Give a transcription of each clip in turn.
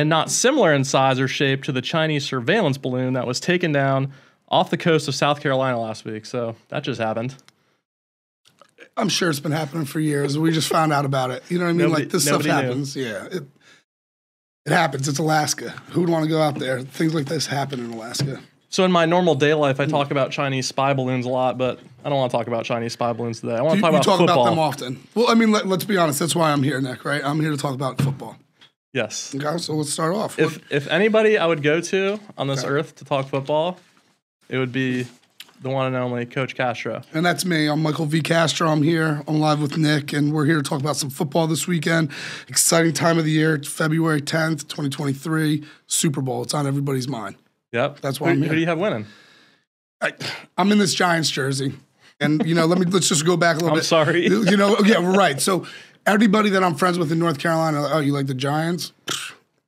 and not similar in size or shape to the Chinese surveillance balloon that was taken down off the coast of South Carolina last week. So that just happened. I'm sure it's been happening for years. We just found out about it. You know what I mean? Nobody- like this stuff nobody knew. happens. Yeah. It, it happens. It's Alaska. Who would want to go out there? Things like this happen in Alaska. So in my normal day life, I talk about Chinese spy balloons a lot, but I don't want to talk about Chinese spy balloons today. I want to talk you about talk football. about them often. Well, I mean, let, let's be honest. That's why I'm here, Nick. Right? I'm here to talk about football. Yes. Okay, so let's start off. If if anybody I would go to on this Okay. earth to talk football, it would be the one and only Coach Castro. And that's me. I'm Michael V. Castro. I'm here. I'm live with Nick, and we're here to talk about some football this weekend. Exciting time of the year. It's February 10th, 2023. Super Bowl. It's on everybody's mind. Yep. That's why who, I'm who here. do you have winning? I, I'm in this Giants jersey, and you know, let me let's just go back a little I'm bit. sorry. You know, yeah, we're right. So everybody that I'm friends with in North Carolina, like, oh, you like the Giants?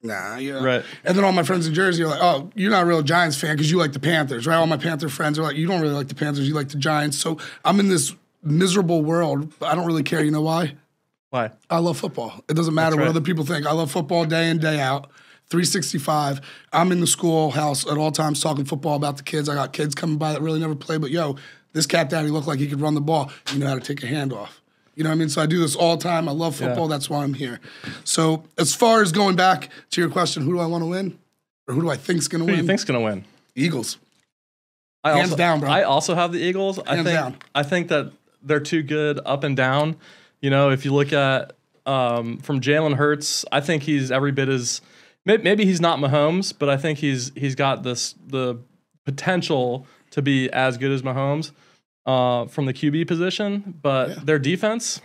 Nah, yeah. Right. And then all my friends in Jersey are like, oh, you're not a real Giants fan because you like the Panthers, right? All my Panther friends are like, you don't really like the Panthers, you like the Giants. So I'm in this miserable world. But I don't really care. You know why? Why? I love football. It doesn't matter That's what other people think. I love football day in, day out. 365. I'm in the schoolhouse at all times talking football about the kids. I got kids coming by that really never play, but yo, this cat daddy looked like he could run the ball. You know how to take a hand off. You know what I mean? So I do this all the time. I love football. That's why I'm here. So as far as going back to your question, who do I want to win? Or who do I think's going to win? Who do you think's gonna win? Eagles. I Hands also, down, bro. I also have the Eagles. I Hands think down. I think that they're too good up and down. You know, if you look at um, from Jalen Hurts, I think he's every bit as maybe he's not Mahomes, but I think he's he's got this the potential to be as good as Mahomes uh, from the QB position. But their defense,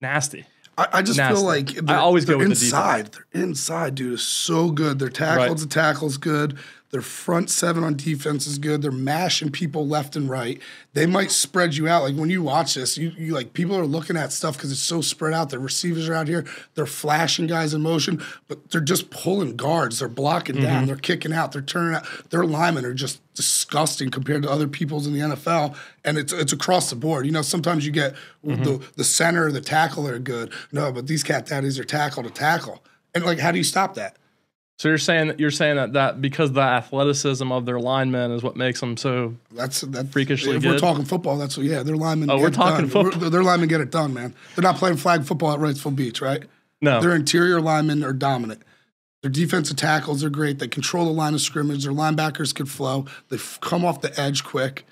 nasty. I, I just Nasty. feel like I they're, always go with the inside. They're inside, dude. Is so good. Their tackle Right. the tackle's good. Their front seven on defense is good. They're mashing people left and right. They might spread you out. Like when you watch this, you, you like people are looking at stuff because it's so spread out. The receivers are out here. They're flashing guys in motion, but they're just pulling guards. They're blocking Mm-hmm. down. They're kicking out. They're turning out. Their linemen are just disgusting compared to other people's in the NFL. And it's it's across the board. You know, sometimes you get Mm-hmm. the the center, the tackle are good. No, but these cat daddies are tackle to tackle. And like, how do you stop that? So you're saying that you're saying that that because the athleticism of their linemen is what makes them so That's that Freakishly If we're talking football, that's what. Yeah, their linemen. Oh, get we're it talking done. football. We're- Their linemen get it done, man. They're not playing flag football at Wrightsville Beach, right? no. Their interior linemen are dominant. Their defensive tackles are great. They control the line of scrimmage. Their linebackers could flow. They f- come off the edge quick.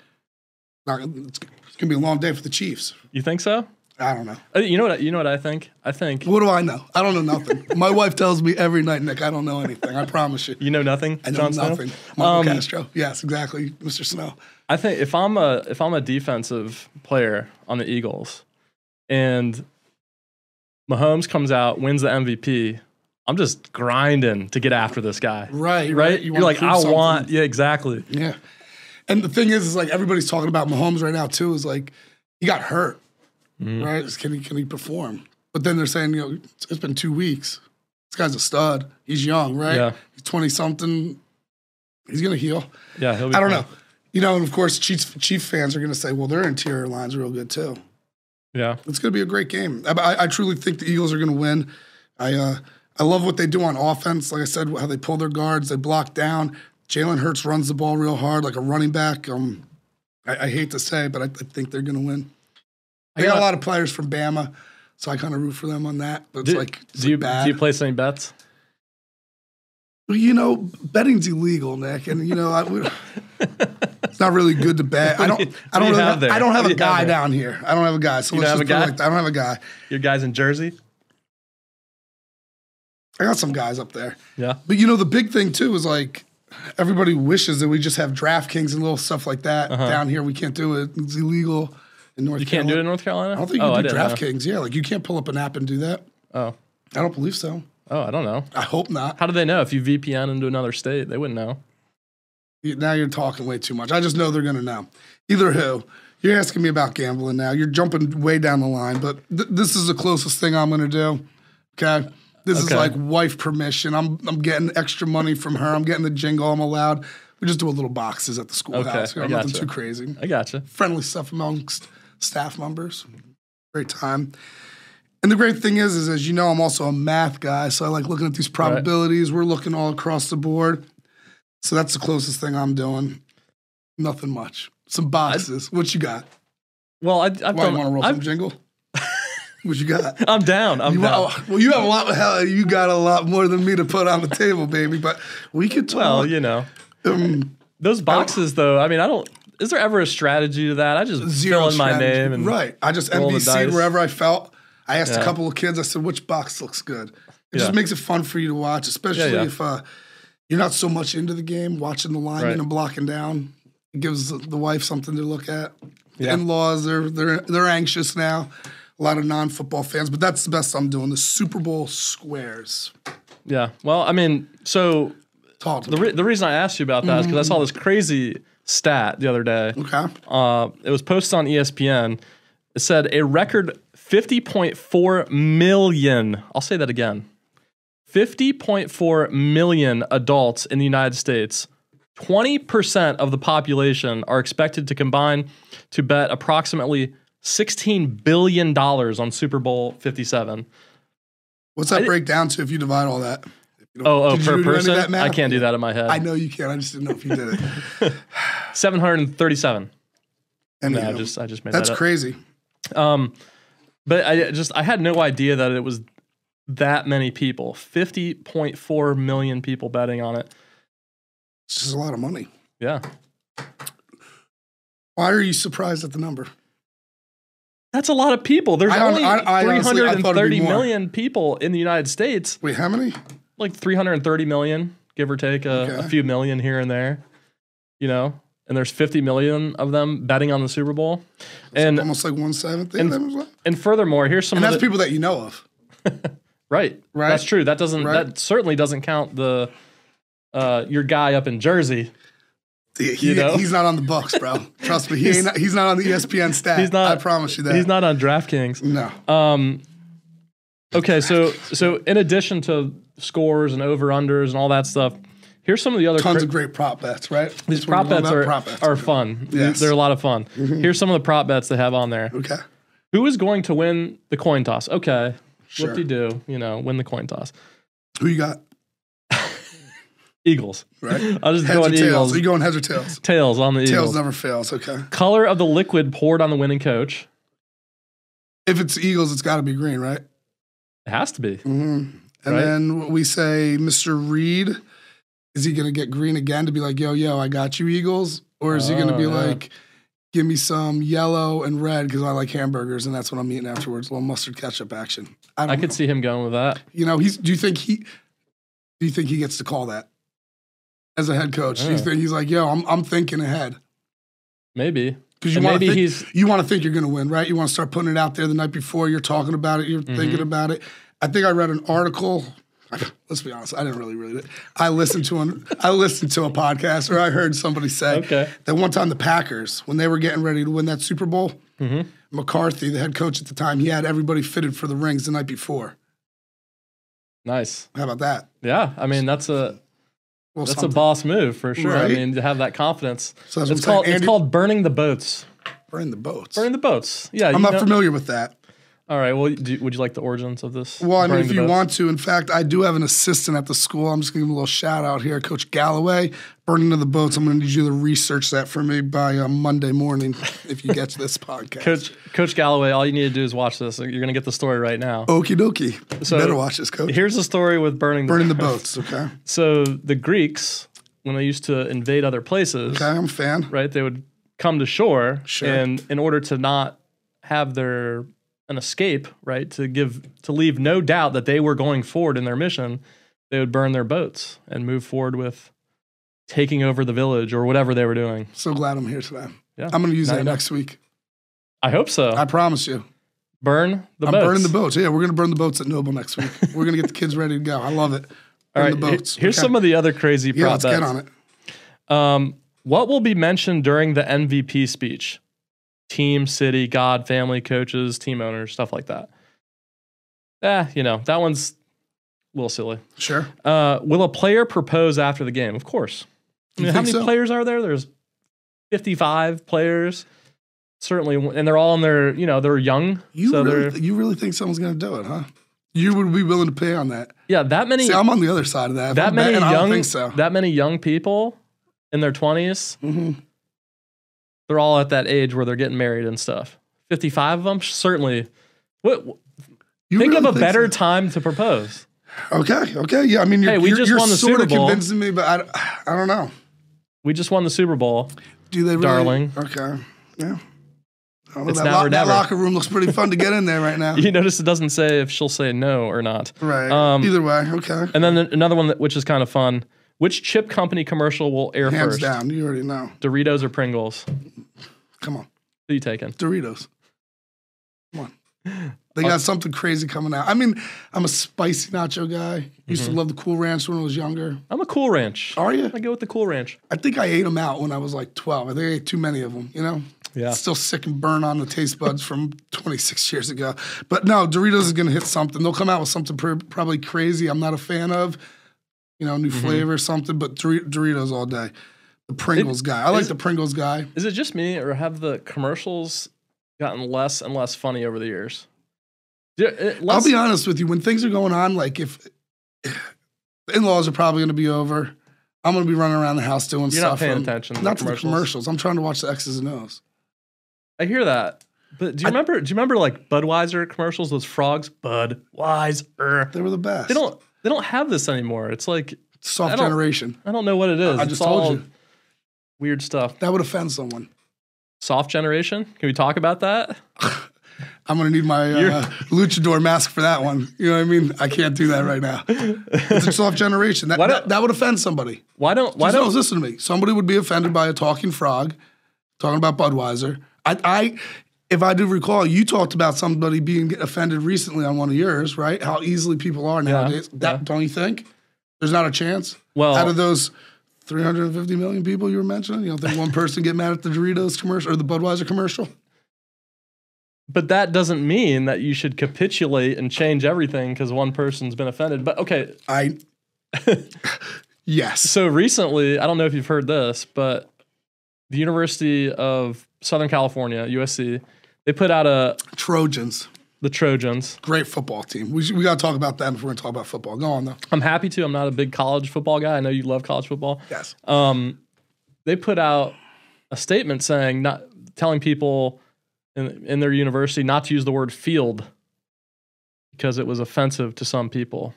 Not, it's, it's gonna be a long day for the Chiefs. You think so? I don't know. Uh, You know what? You know what I think? I think What do I know? I don't know nothing. My wife tells me every night, Nick, I don't know anything. I promise you. you know nothing. I know Jon Snow? nothing. Michael Um, Castro. Yes, exactly. Mr. Snow. I think if I'm a if I'm a defensive player on the Eagles, and Mahomes comes out wins the MVP, I'm just grinding to get after this guy. Right, Right? right. You You are wanna like, prove I something. want. Yeah, exactly. Yeah. And the thing is, is like everybody's talking about Mahomes right now too. Is like he got hurt, Mm-hmm. right? Can he can he perform? But then they're saying, you know, it's- it's been two weeks. This guy's a stud. He's young, right? Yeah. He's twenty something. He's gonna heal. Yeah, he'll be I don't fine. know. You know, and of course, Chiefs Chief fans are gonna say, well, their interior line's real good too. Yeah, It's gonna be a great game. I, I, I truly think the Eagles are gonna win. I uh, I love what they do on offense. Like I said, how they pull their guards, they block down. Jalen Hurts runs the ball real hard, like a running back. Um, I, I hate to say, but I, I think they're gonna win. They got a lot of players from Bama, so I kind of root for them on that. But it's Do, like, do you bad. do you place any bets? You know, betting's illegal, Nick, and you know, I, we, it's not really good to bet. I don't. Do I don't do really. have? I don't have What a do you have guy down here. I don't have a guy. So You let's just have a guy? like. I don't have a guy. Your guys in Jersey? I got some guys up there. Yeah. But you know, the big thing too is like everybody wishes that we just have DraftKings and little stuff like that uh-huh. down here. We can't do it. It's illegal in North. You can't do it in North Carolina. I don't think you oh, can do. DraftKings. Yeah, like you can't pull up an app and do that. Oh, I don't believe so. oh, I don't know. I hope not. How do they know if you VPN into another state? They wouldn't know. Now you're talking way too much. I just know they're gonna know. Either who. You're asking me about gambling now. You're jumping way down the line, but th- this is the closest thing I'm gonna do. Okay. This is like wife permission. I'm I'm getting extra money from her. I'm getting the jingle. I'm allowed. We just do a little boxes at the schoolhouse. Okay, You know, nothing too crazy. I gotcha. Friendly stuff amongst staff members. Great time. And the great thing is, is as you know, I'm also a math guy, so I like looking at these probabilities. We're looking all across the board. So that's the closest thing I'm doing. Nothing much. Some boxes. what you got? Well, I, I've Why you want to roll I've- some jingle? what you got? I'm down. I'm You down. well, you have a lot. Hell, you got a lot more than me to put on the table, baby. But we could talk. Well, you know, um, those boxes though. I mean, I don't. Is there ever a strategy to that? I just zero fill in my name and right. I just NBC'd wherever I felt. I asked a couple of kids. I said, "Which box looks good?" It Yeah. just makes it fun for you to watch, especially yeah. if uh, you're not so much into the game. Watching the linemen Right. and blocking down it gives the wife something to look at. The Yeah. in-laws, they're they're they're anxious now. A lot of non-football fans, but that's the best I'm doing. The Super Bowl squares. Yeah. Well, I mean, so the re- the reason I asked you about that is because I saw this crazy stat the other day. Okay. Uh, it was posted on ESPN. It said a record 50.4 million. I'll say that again. 50.4 million adults in the United States. 20% of the population are expected to combine to bet approximately $16 billion on Super Bowl 57. What's that break down to if you divide all that? You don't- Oh, oh, per do any of person? I can't do that in my head. I know you can't. I just didn't know if you did it. 737. And No, I just I just made that's that up. crazy. Um, but I just I had no idea that it was that many people. Fifty point four million people betting on it. It's just a lot of money. Yeah, Why are you surprised at the number? that's a lot of people. There's I only I- I three honestly- hundred I and thought it'd thirty be more. million people in the United States. Wait, how many? Like three hundred and thirty million, give or take a, a few million here and there. You know, and there's fifty million of them betting on the Super Bowl. And Almost like one seventh. and- of them as well? and furthermore, here's some And of that's the, people that you know of. Right. Right? That's true. That doesn't Right. that certainly doesn't count the uh your guy up in Jersey. He, You know? He's not on the Bucks, bro. Trust me. He He's- ain't, he's not on the ESPN stat. He's not- I promise you that. He's not on DraftKings. No. Um Okay, so so in addition to scores and over unders and all that stuff, here's some of the other Tons cra- of great prop bets, right? these prop bets are prop bets. are fun. Yes. They're a lot of fun. Here's some of the prop bets they have on there. Okay. Who is going to win the coin toss? Okay. Sure. What do you do? You know, win the coin toss. Who you got? Eagles. Right? I'll just Heads go on tails? Eagles. Are you going heads or tails? Tails on the Tails Eagles. never fails. Okay. Color of the liquid poured on the winning coach. If it's Eagles, it's got to be green, right? It has to be. hmm And Right. then we say, Mr. Reid, is he going to get green again to be like, yo, yo, I got you, Eagles? Or is he going to Oh, be yeah. like, give me some yellow and red because I like hamburgers and that's what I'm eating afterwards? A little mustard ketchup action. I I know. could see him going with that. You know, he's. Do you think he? Do you think he gets to call that as a head coach? Yeah. think he's like, yo, I'm I'm thinking ahead Maybe. because you want to think he's you want to think you're going to win, right? You want to start putting it out there the night before. You're talking about it. You're Mm-hmm. thinking about it. I think I read an article. Let's be honest, I didn't really read it. I listened to an I listened to a podcast or I heard somebody say Okay. that one time the Packers when they were getting ready to win that Super Bowl, Mm-hmm. McCarthy, the head coach at the time, he had everybody fitted for the rings the night before. nice. How about that? Yeah, I mean that's a Well, that's a boss move for sure. I mean to have that confidence. So that's It's called saying. it's called burning the boats. burn the boats. Burning the boats. Yeah. I'm not know- familiar with that. All right. Well, do, would you like the origins of this? Well, I mean, if you boats? want to, in fact, I do have an assistant at the school. I'm just going to give a little shout out here, Coach Galloway. Burning to the boats. I'm going to need you to research that for me by uh, Monday morning if you get to this podcast. Coach Coach Galloway, all you need to do is watch this. You're gonna get the story right now. Okie dokie. So- Better watch this, Coach. Here's the story with burning the Burning the boats. Okay. So the Greeks, when they used to invade other places, Okay. I'm a fan. right, they would come to shore, Sure. and in order to not have their an escape, right, to give to leave no doubt that they were going forward in their mission, they would burn their boats and move forward with taking over the village or whatever they were doing. So glad I'm here today. Yeah, I'm going to use that know. next week. I hope so. I promise you. burn the I'm boats. burning the boats. Yeah, we're going to burn the boats at Noble next week. we're going to get the kids ready to go. I love it. All Burn right, the boats. here's Okay. some of the other crazy Yeah, let's bets. get on it. Um, what will be mentioned during the MVP speech? Team, city, God, family, coaches, team owners, stuff like that. Eh, you know, that one's a little silly. Sure. Uh, will a player propose after the game? Of course. I mean, how many so? players are there? There's 55 players. certainly, and they're all in their, you know, they're young. You so really, they're, you really think someone's going to do it, huh? You would be willing to pay on that. yeah, that many, See, I'm on the other side of that. That I'm many don't young, think so. that many young people in their 20s, Mhm. They're all at that age where they're getting married and stuff. 55 of them, certainly. What, You think really of a better so? time to propose. Okay, okay, yeah. I mean, you're, Hey, we you're, just you're won the sort Super of convincing me, but I, I don't know. We just won the Super Bowl. Do they really? Darling. Okay, yeah. I don't know. It's That, now lo- or that locker room looks pretty fun to get in there right now. You notice it doesn't say if she'll say no or not. Right. Um, Either way, okay. And then another one that, which is kind of fun. Which chip company commercial will air Hands first? down, you already know. Doritos or Pringles? Come on, Who you taking? Doritos. Come on. They got something crazy coming out. I mean, I'm a spicy nacho guy. Used Mm-hmm. to love the Cool Ranch when I was younger. I'm a Cool Ranch. Are you? I go with the Cool Ranch. I think I ate them out when I was like 12. I think I ate too many of them, you know? Yeah. Still sick and burn on the taste buds from 26 years ago. But no, Doritos is going to hit something. They'll come out with something pr- probably crazy I'm not a fan of, you know, new Mm-hmm. flavor or something, but Doritos all day. The Pringles guy. I like the Pringles guy. Is it just me, or have the commercials gotten less and less funny over the years? It- I'll be honest with you. When things are going on, like if in laws are probably going to be over, I'm going to be running around the house doing You're not stuff. paying from- attention to Not the to the commercials. commercials. I'm trying to watch the X's and O's. I hear that. But do you remember? Do you remember like Budweiser commercials? Those frogs, Budweiser. They were the best. They don't. They don't have this anymore. It's like Soft I generation. I don't know what it is. I just told you. Weird stuff. That would offend someone. Soft generation. Can we talk about that? I'm gonna need my uh, luchador mask for that one. You know what I mean? I can't do that right now. It's a soft generation. That, that, that would offend somebody. Why don't? Why don't? listen to me. Somebody would be offended by a talking frog talking about Budweiser. I, I, if I do recall, you talked about somebody being offended recently on one of yours, right? How easily people are nowadays. that yeah. don't you think? There's not a chance. Well- out of those 350 million people you were mentioning, you don't think one person get mad at the Doritos commercial or the Budweiser commercial? But that doesn't mean that you should capitulate and change everything because one person's been offended. But okay, I. yes. so recently, I don't know if you've heard this, but the University of Southern California, USC, they put out a Trojans, the Trojans. great football team. We, should- we got to talk about them if we're going to talk about football. Go on though. I'm happy to. I'm not a big college football guy. I know you love college football. Yes. um, they put out a statement saying not telling people in, in their university not to use the word field because it was offensive to some people.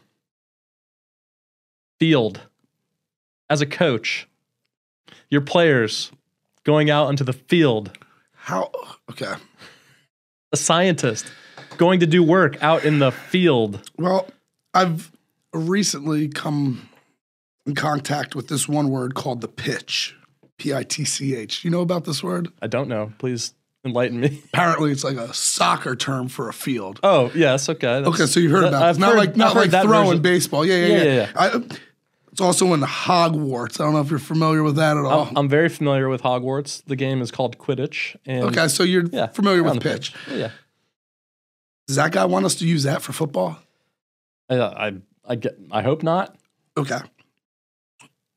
Field. As a coach, your players going out into the field, How? Okay. A scientist going to do work out in the field. Well, I've recently come in contact with this one word called the pitch. P I T C H. You know about this word? I don't know. Please enlighten me. Apparently, it's like a soccer term for a field. Oh, yes. Okay. Okay, so you heard that- about I've it. Not heard- like not I've like throwing version. baseball. Yeah, yeah, Yeah, yeah. yeah, yeah. I, it's also in Hogwarts. I don't know if you're familiar with that at all. I'm, I'm very familiar with Hogwarts. The game is called Quidditch. And okay, so you're Yeah, familiar with the pitch. Yeah, yeah. Does that guy want us to use that for football? I, I, I get. I hope not. Okay.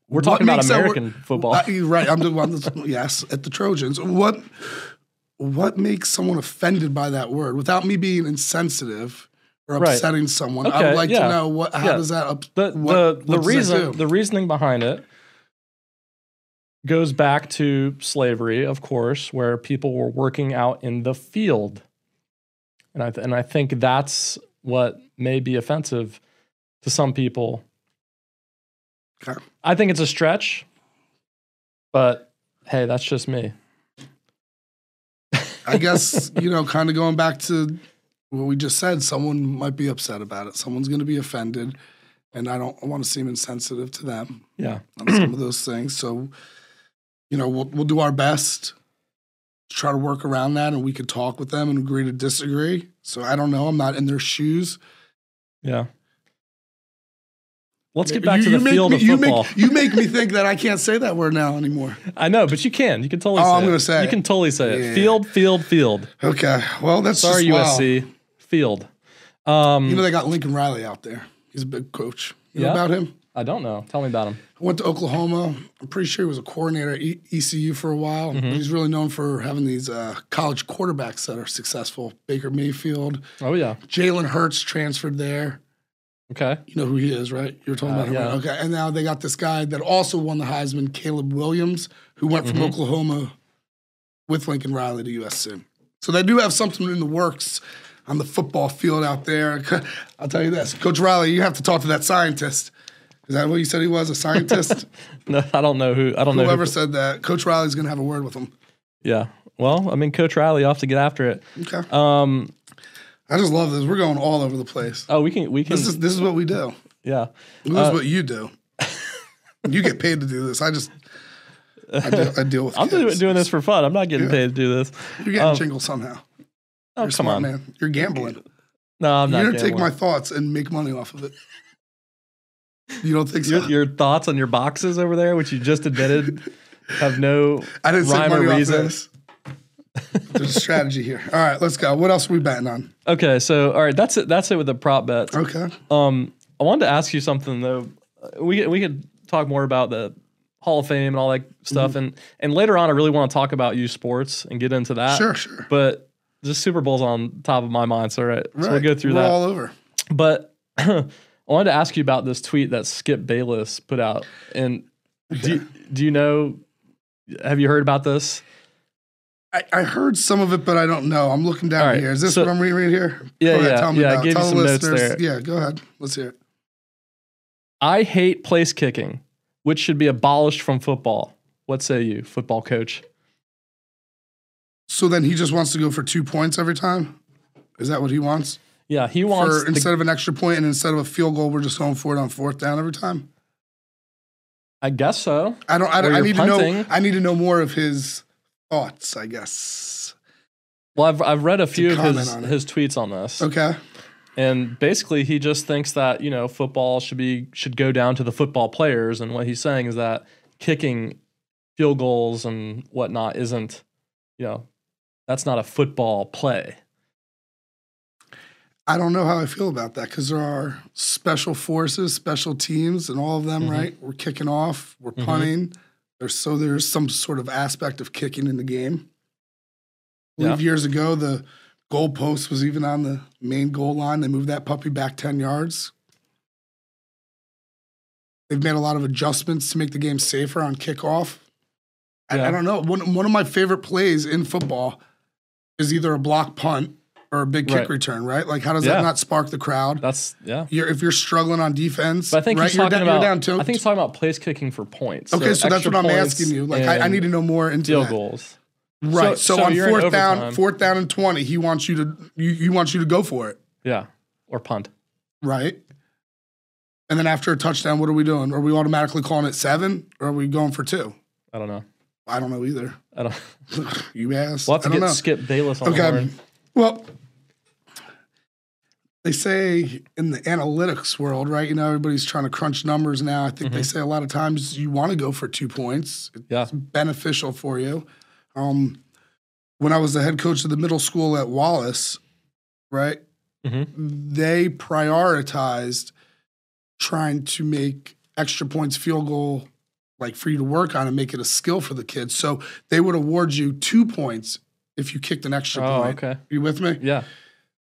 We're What talking about American football. Uh, right. I'm this, yes at the Trojans. What what makes someone offended by that word without me being insensitive or Right. upsetting someone? I Okay, would like yeah. to know what how Yeah. does that up, the what, the the reason the reasoning behind it goes back to slavery, of course, where people were working out in the field, and I th- and I think that's what may be offensive to some people. Okay. I think it's a stretch, but hey, that's just me. I guess you know, kind of going back to what we just said. Someone might be upset about it. Someone's going to be offended, and I don't want to seem insensitive to them Yeah. on some of those things. So, you know, we'll we'll do our best to try to work around that, and we could talk with them and agree to disagree. So I don't know. I'm not in their shoes. Yeah. Let's get back You- to the field me, of you football. Make, you make me think that I can't say that word now anymore. I know, but you can. You can totally Oh, say I'm it. gonna say You it. can totally say Yeah. it. Field, field, field. Okay. Well, that's Sorry, just, wow. USC. Field. Um, You know they got Lincoln Riley out there. He's a big coach. You know Yeah? about him? I don't know. Tell me about him. I went to Oklahoma. I'm pretty sure he was a coordinator at e- ECU for a while. Mm-hmm. He's really known for having these uh, college quarterbacks that are successful. Baker Mayfield, Oh yeah. Jalen Hurts transferred there. Okay. You know who he is, right? You're talking Uh, about him. yeah. right? Okay. And now they got this guy that also won the Heisman, Caleb Williams, who went from Mm-hmm. Oklahoma with Lincoln Riley to USC. So they do have something in the works on the football field out there. I'll tell you this, Coach Riley, you have to talk to that scientist. Is that what you said he was? A scientist? No, I don't know who. I don't know. Whoever Who, said that, Coach Riley's going to have a word with him. yeah. Well, I mean, Coach Riley off to get after it. Okay. Um. I just love this. We're going all over the place. Oh, we can. We can. This is this is what we do. yeah. This is what you do. you get paid to do this. I just I deal, I deal with. I'm kids. doing, doing this for fun. I'm not getting Yeah. paid to do this. You're getting um, jingle somehow. Oh, You're come smart on. man. You're gambling. No, I'm not. You're gonna take gambling. my thoughts and make money off of it. You don't think so? your, your thoughts on your boxes over there, which you just admitted have no I didn't take rhyme or money off reason. this. There's a strategy here. All right, let's go. What else are we betting on? Okay, so all right, that's it. That's it with the prop bets. Okay. Um, I wanted to ask you something though. Uh, We we could talk more about the Hall of Fame and all that stuff, Mm-hmm. and and later on, I really want to talk about you sports and get into that. Sure, sure. But the Super Bowl's on top of my mind, so all right, so we'll go through We're that. all over. But I wanted to ask you about this tweet that Skip Bayless put out, and do do you know? Have you heard about this? I, I heard some of it, but I don't know. I'm looking down right, here. Is this so- what I'm reading right here? Yeah, ahead, yeah, tell me yeah, about gave you Tell the some notes there. Yeah, go ahead. Let's hear it. I hate place kicking, which should be abolished from football. What say you, football coach? So then he just wants to go for two points every time? Is that what he wants? Yeah, he wants For the- instead of an extra point and instead of a field goal, we're just going for it on fourth down every time? I guess so. I don't. I, don't, I need punting. to know. I need to know more of his thoughts. I guess. Well, I've I've read a few of his his tweets on this, Okay. and basically he just thinks that you know football should be should go down to the football players, and what he's saying is that kicking field goals and whatnot isn't, you know, that's not a football play. I don't know how I feel about that because there are special forces, special teams, and all of them. Mhm. Right? We're kicking off. We're Mhm. punting. There's so there's some sort of aspect of kicking in the game. I believe Yeah. years ago the goal post was even on the main goal line. They moved that puppy back ten yards. They've made a lot of adjustments to make the game safer on kickoff. I, I don't know. One one of my favorite plays in football is either a block punt or a big kick Right. return. Right? Like, how does Yeah. that not spark the crowd? That's yeah. You're, if you're struggling on defense, But I think right, he's you're, talking down, you're about. down two. I think he's talking about place kicking for points. okay, so, that's what I'm asking you. Like, I, I need to know more into field that. goals. Right. So- So, so on fourth down, fourth down and twenty, he wants you to you, you wants you to go for it, Yeah, or punt. right? And then after a touchdown, what are we doing? Are we automatically calling it seven, or are we going for two? I don't know. I don't know either. I don't. you asked. We'll have to I don't get know. Skip Bayless on Okay. Well, they say in the analytics world, right? You know, everybody's trying to crunch numbers now. I think they say a lot of times you want to go for two points. It's Yeah. beneficial for you. Um, when I was the head coach of the middle school at Wallace, right? Mhm. They prioritized trying to make extra points field goal like for you to work on and make it a skill for the kids. So they would award you two points if you kicked an extra Oh, point. okay. You with me? Yeah.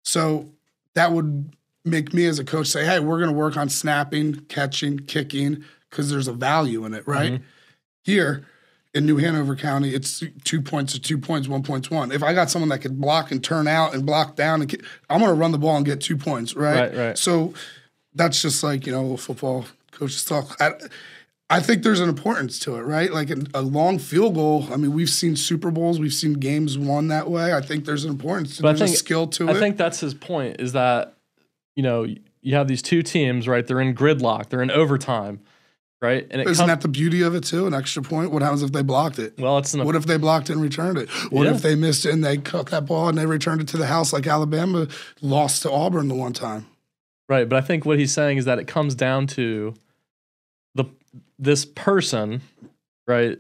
So that would make me as a coach say, hey, we're going to work on snapping, catching, kicking, because there's a value in it, right? Mm-hmm. Here in New Hanover County, it's two points to two points, one point's one. If I got someone that could block and turn out and block down, and ki- I'm going to run the ball and get two points, right? Right, right. So that's just like, you know, football coaches talk. I, I think there's an importance to it, right? Like a long field goal. I mean, we've seen Super Bowls, we've seen games won that way. I think there's an importance. But I there's a think- skill to I it. I think that's his point is that, you know, you have these two teams, right? They're in gridlock, they're in overtime, right? And it Isn't comes, that the beauty of it too? An extra point. What happens if they blocked it? well, it's an, What if they blocked it and returned it? What Yeah. if they missed it and they caught that ball and they returned it to the house like Alabama lost to Auburn the one time? right. But I think what he's saying is that it comes down to this person, right?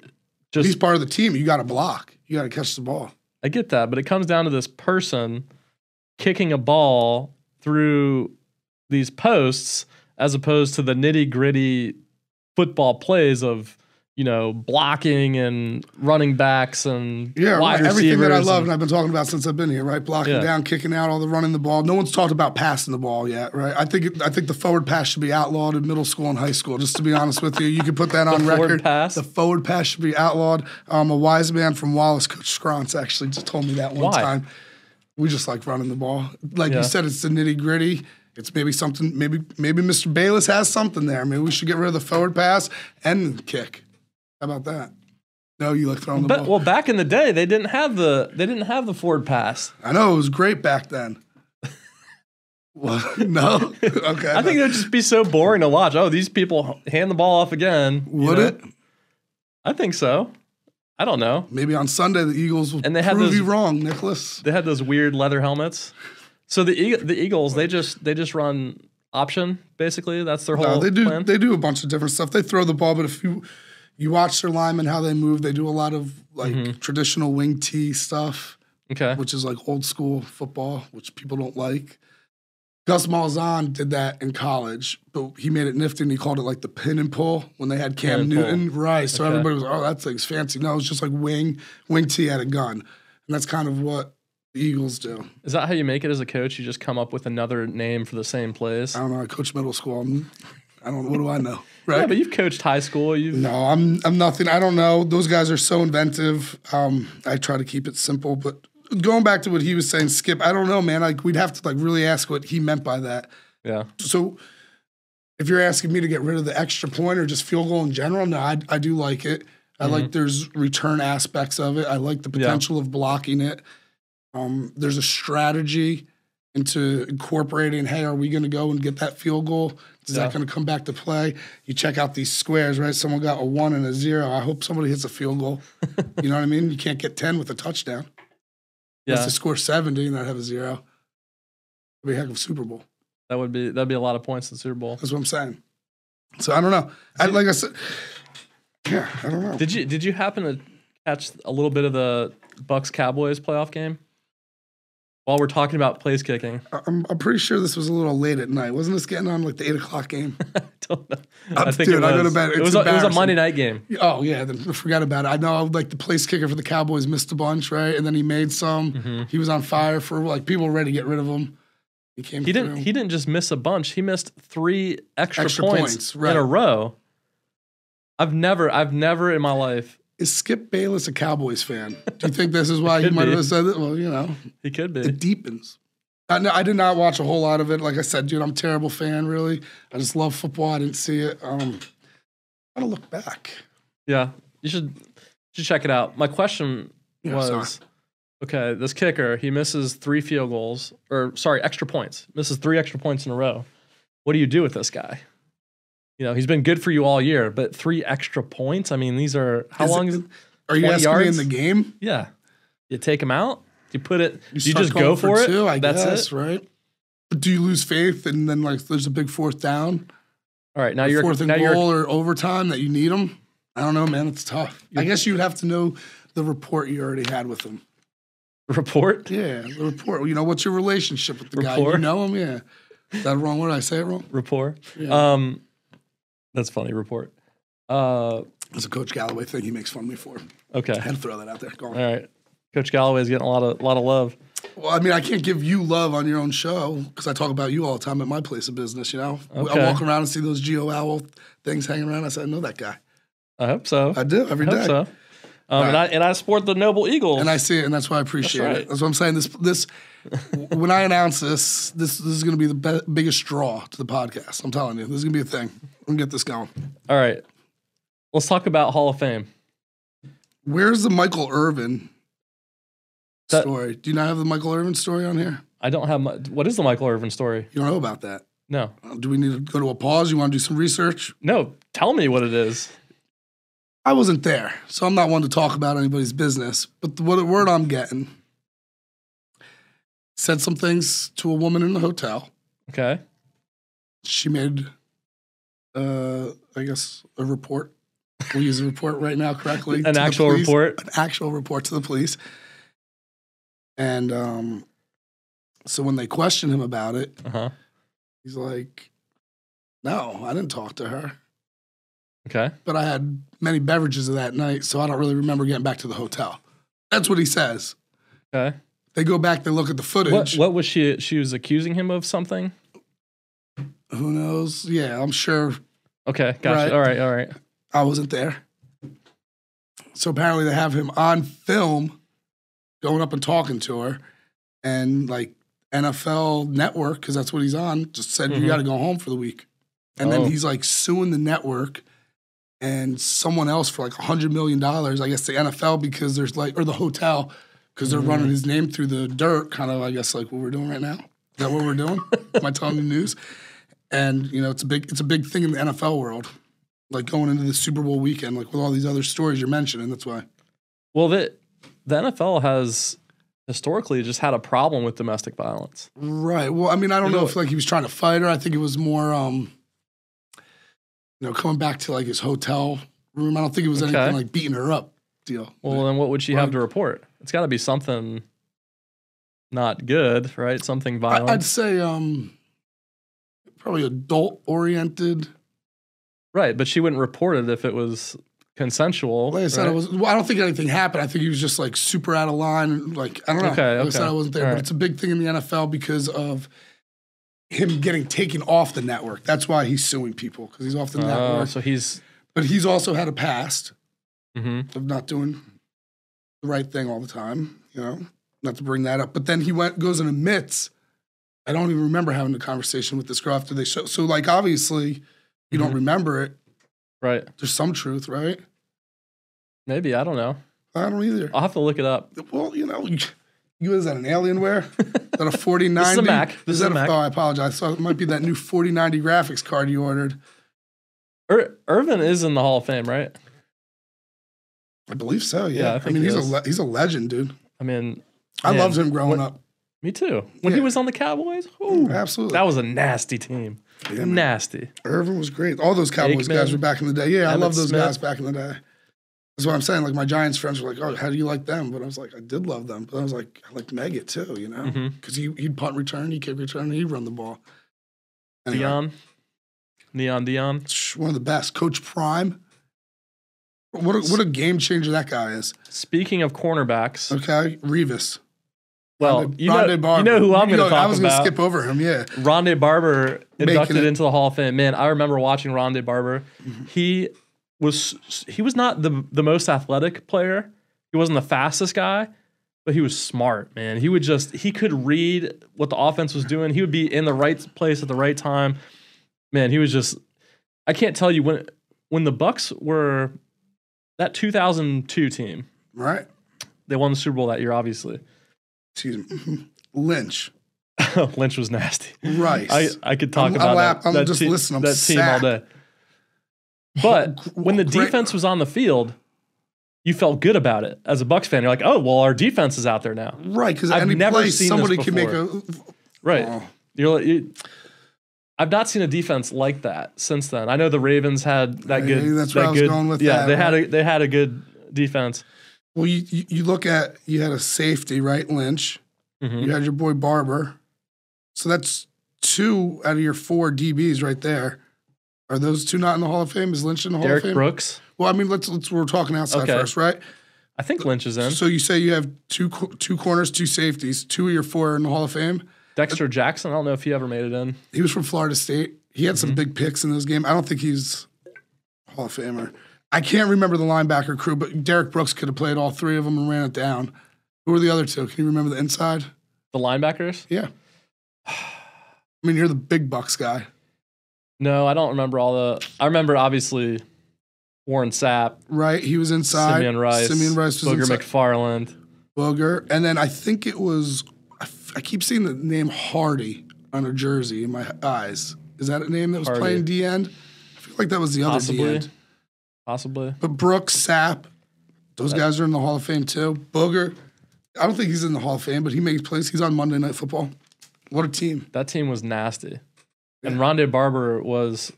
Just He's part of the team. You got to block. You got to catch the ball. I get that, but it comes down to this person kicking a ball through these posts as opposed to the nitty gritty football plays of you know blocking and running backs and Yeah, right. everything that I love and- and I've been talking about since I've been here, right? Blocking Yeah. down, kicking out, all the running the ball. No one's talked about passing the ball yet, right? I think it, I think the forward pass should be outlawed in middle school and high school. Just to be honest with you, you can put that on record. pass? The forward pass should be outlawed. Um, a wise man from Wallace, Coach Scrantz, actually just told me that one Why? time. We just like running the ball. Like Yeah. you said, it's the nitty gritty. It's maybe something. Maybe maybe Mr. Bayless has something there. Maybe we should get rid of the forward pass and kick. How about that? No, you like throwing the But ball. well, back in the day, they didn't have the they didn't have the Ford pass. I know it was great back then. No. Okay. I think it would just be so boring to watch. Oh, these people hand the ball off again. would know? it? I think so. I don't know. Maybe on Sunday the Eagles will And they prove those- you wrong, Nicholas. They had those weird leather helmets. So the the Eagles, they just they just run option basically. That's their whole No, they do. plan. They do a bunch of different stuff. They throw the ball, but if you you watch their linemen how they move, they do a lot of like Mm-hmm. traditional wing T stuff, okay. which is like old school football, which people don't like. Gus Malzahn did that in college, but he made it nifty and he called it like the pin and pull when they had Cam and pull. Newton. Right. So Okay. everybody was, oh, that thing's fancy. No, it's just like wing, wing T at a gun. And that's kind of what the Eagles do. Is that how you make it as a coach? You just come up with another name for the same plays. I don't know. I coach middle school. I'm, I don't What do I know? Right. Yeah, but you've coached high school. You've No, I'm I'm nothing. I don't know. Those guys are so inventive. Um, I try to keep it simple, but going back to what he was saying, Skip, I don't know, man. Like we'd have to like really ask what he meant by that. yeah. So if you're asking me to get rid of the extra point or just field goal in general, no, I, I do like it. I like there's return aspects of it. I like the potential of blocking it. Um, there's a strategy into incorporating, hey, are we going to go and get that field goal? Is Yeah. that going to come back to play? You check out these squares, right? Someone got a one and a zero. I hope somebody hits a field goal. you know what I mean? You can't get 10 with a touchdown. Unless Yeah. they score 70 and not have a zero. It'd be a heck of a Super Bowl. That would be that'd be a lot of points in the Super Bowl. That's what I'm saying. So I don't know. I, like I said, yeah, I don't know. Did you did you happen to catch a little bit of the Bucs Cowboys playoff game? While we're talking about place kicking, I'm, I'm pretty sure this was a little late at night. Wasn't this getting on like the eight o'clock game? I don't know. Uh, I think dude, it I go to was. bed. It was, a, it was a. Monday night game. oh yeah, then I forgot about it. I know like the place kicker for the Cowboys missed a bunch, right? And then he made some. Mm-hmm. He was on fire for like people were ready to get rid of him. He came. He didn't. He didn't just miss a bunch. He missed three extra, Extra points, points, right. in a row. I've never, I've never in my life. Is Skip Bayless a Cowboys fan? Do you think this is why he might be. have said it? Well, you know, He could be. it deepens. I, no, I did not watch a whole lot of it. Like I said, dude, I'm a terrible fan. Really, I just love football. I didn't see it. Um, I gotta look back. Yeah, you should, should check it out. My question Yeah, was, sorry. okay, this kicker he misses three field goals, or sorry, extra points. Misses three extra points in a row. What do you do with this guy? You know, he's been good for you all year, but three extra points. I mean, these are how Is it- long is? Are you 20 asking me in the game? Yeah, you take him out. You put it. You, start just go for, it. Two, I That's guess, it. right? But do you lose faith and then like there's a big fourth down, All right, now you're fourth and now you're goal or overtime that you need them? I don't know, man. It's tough. I guess you'd have to know the report you already had with him. report. Yeah, the report. You know, what's your relationship with the guy? You know him? Yeah. Is that wrong? What did I say it wrong? Rapport. Yeah. Um, that's funny. Report. Uh, It's a Coach Galloway thing he makes fun of me for. okay. I had to throw that out there. Go on. All right. Coach Galloway's getting a lot of lot of love. Well, I mean, I can't give you love on your own show because I talk about you all the time at my place of business. You know, Okay. I walk around and see those Geo Owl things hanging around. I said, I know that guy. I hope so. I do every I day. so. Um, and I and I support the Noble Eagles. and I see it, and that's why I appreciate right. it. That's what I'm saying. This this when I announce this, this this is going to be the be- biggest draw to the podcast. I'm telling you, this is going to be a thing. I'm gonna get this going. All right. Let's talk about Hall of Fame. Where's the Michael Irvin That- story? Do you not have the Michael Irvin story on here? I don't have my, what is the Michael Irvin story? You don't know about that. No. Uh, Do we need to go to a pause? You want to do some research? No, tell me what it is. I wasn't there, so I'm not one to talk about anybody's business. But the what- word I'm getting said some things to a woman in the hotel. Okay. She made, uh, I guess, a report. We'll use a report right now correctly. An actual report. An actual report to the police. And um, so when they questioned him about it, Uh-huh. he's like, "No, I didn't talk to her." Okay. but I had many beverages of that night, so I don't really remember getting back to the hotel. That's what he says. Okay. They go back, they look at the footage. What what was she she was accusing him of something? Who knows? Yeah, I'm sure Okay, gotcha. Right. All right, all right. I wasn't there. So apparently they have him on film going up and talking to her. And like NFL network, because that's what he's on, just said, Mhm. You got to go home for the week. And Oh. then he's like suing the network and someone else for like a $100 million. I guess the NFL, because there's like, or the hotel, because they're running his name through the dirt, kind of, I guess, like what we're doing right now. Is that what we're doing? Am I telling you news? And you know, it's a big, it's a big thing in the NFL world like going into the Super Bowl weekend, like with all these other stories you're mentioning. That's why. Well, the the NFL has historically just had a problem with domestic violence. Right. Well, I mean, I don't You know know- if like he was trying to fight her. I think it was more, um, you know, coming back to like his hotel room. I don't think it was Okay. anything like beating her up deal. Well, then what would she have to report? It's got to be something not good, right? Something violent. I'd say um, probably adult oriented. right, but she wouldn't report it if it was consensual. Like I said, right? I was. Well, I don't think anything happened. I think he was just like super out of line. Like I don't know. Okay, Like I said. I wasn't there, All but right. it's a big thing in the NFL because of him getting taken off the network. That's why he's suing people because he's off the Oh, network. so he's. But he's also had a past hmm of not doing the right thing all the time. You know, not to bring that up. But then he went goes and admits. I don't even remember having a conversation with this girl after they show. So like obviously you don't Mhm. remember it. Right. There's some truth, right? Maybe I don't know. I don't either. I'll have to look it up. Well, you know, you, you is that an Alienware? is that a 4090? This is a Mac. This Is is that a Mac. Oh, I apologize. So it might be that new 4090 graphics card you ordered. Ir- Irvin is in the Hall of Fame, right? I believe so. Yeah. Yeah, I I, mean, he he's a le- he's a legend, dude. I mean, I man, loved him growing what- up. Me too. When he was on the Cowboys, ooh, Absolutely. that was a nasty team. Yeah, nasty. Irvin was great. All those Cowboys Aikman, guys were back in the day. Yeah, I love those Smith. guys back in the day. That's what I'm saying. Like my Giants friends were like, "Oh, how do you like them?" But I was like, "I did love them." But I was like, "I liked Meggett too," you know, mm-hmm. because he he'd punt return, he kick return, and he'd run the ball. Anyway, Deion, Neon Deion. one of the best. Coach Prime. What a, what a game changer that guy is. Speaking of cornerbacks, Okay, Revis. well, Rondé- you know, Rondé Barber. you know who I'm going to know, I was gonna skip over him. Yeah, Rondé Barber inducted into the Hall of Fame. Man, I remember watching Rondé Barber. Mm-hmm. He was he was not the the most athletic player. He wasn't the fastest guy, but he was smart, man. He would just he could read what the offense was doing. He would be in the right place at the right time. Man, he was just I can't tell you when when the Bucs were that 2002 team. right. They won the Super Bowl that year, obviously. Excuse me. Lynch. Lynch was nasty. Rice. I, I could talk I'm- about I'm that, I'm that just te- listening. That team all day. But when the Great- defense was on the field, you felt good about it as a Bucs fan. You're like, oh well, our defense is out there now, Right, because I've never seen somebody can make a. right? Oh, You're like, you, I've not seen a defense like that since then. I know the Ravens had that good. that's where that I was good, going with Yeah, that, they had a they had a good defense. well, you, you look at you had a safety, right, Lynch. Mhm. You had your boy Barber. So that's two out of your four DBs right there. Are those two not in the Hall of Fame? Is Lynch in the Hall Derrick of Fame? Brooks, Well, I mean, let's let's we're talking outside Okay. first, right? I think Lynch is in. So you say you have two two corners, two safeties, two of your four are in the Hall of Fame. Dexter Jackson. I don't know if he ever made it in. He was from Florida State. He had some Mm-hmm. big picks in those games. I don't think he's Hall of Famer. I can't remember the linebacker crew, but Derrick Brooks could have played all three of them and ran it down. Who were the other two? Can you remember the inside? The linebackers. Yeah. I mean, you're the big Bucs guy, No, I don't remember all the. I remember obviously Warren Sapp, right? He was inside. Simeon Rice, Simeon Rice was Booger inside. McFarland. Booger. And then I think it was, I, keep seeing the name Hardy on a jersey in my eyes. Is that a name that was Hardy. playing D end? I feel like that was the other D Possibly. end. Possibly. But Brooks, Sapp, those guys are in the Hall of Fame too. Booger, I don't think he's in the Hall of Fame, but he makes plays. He's on Monday Night Football. What a team. That team was nasty. And Rondé Barber was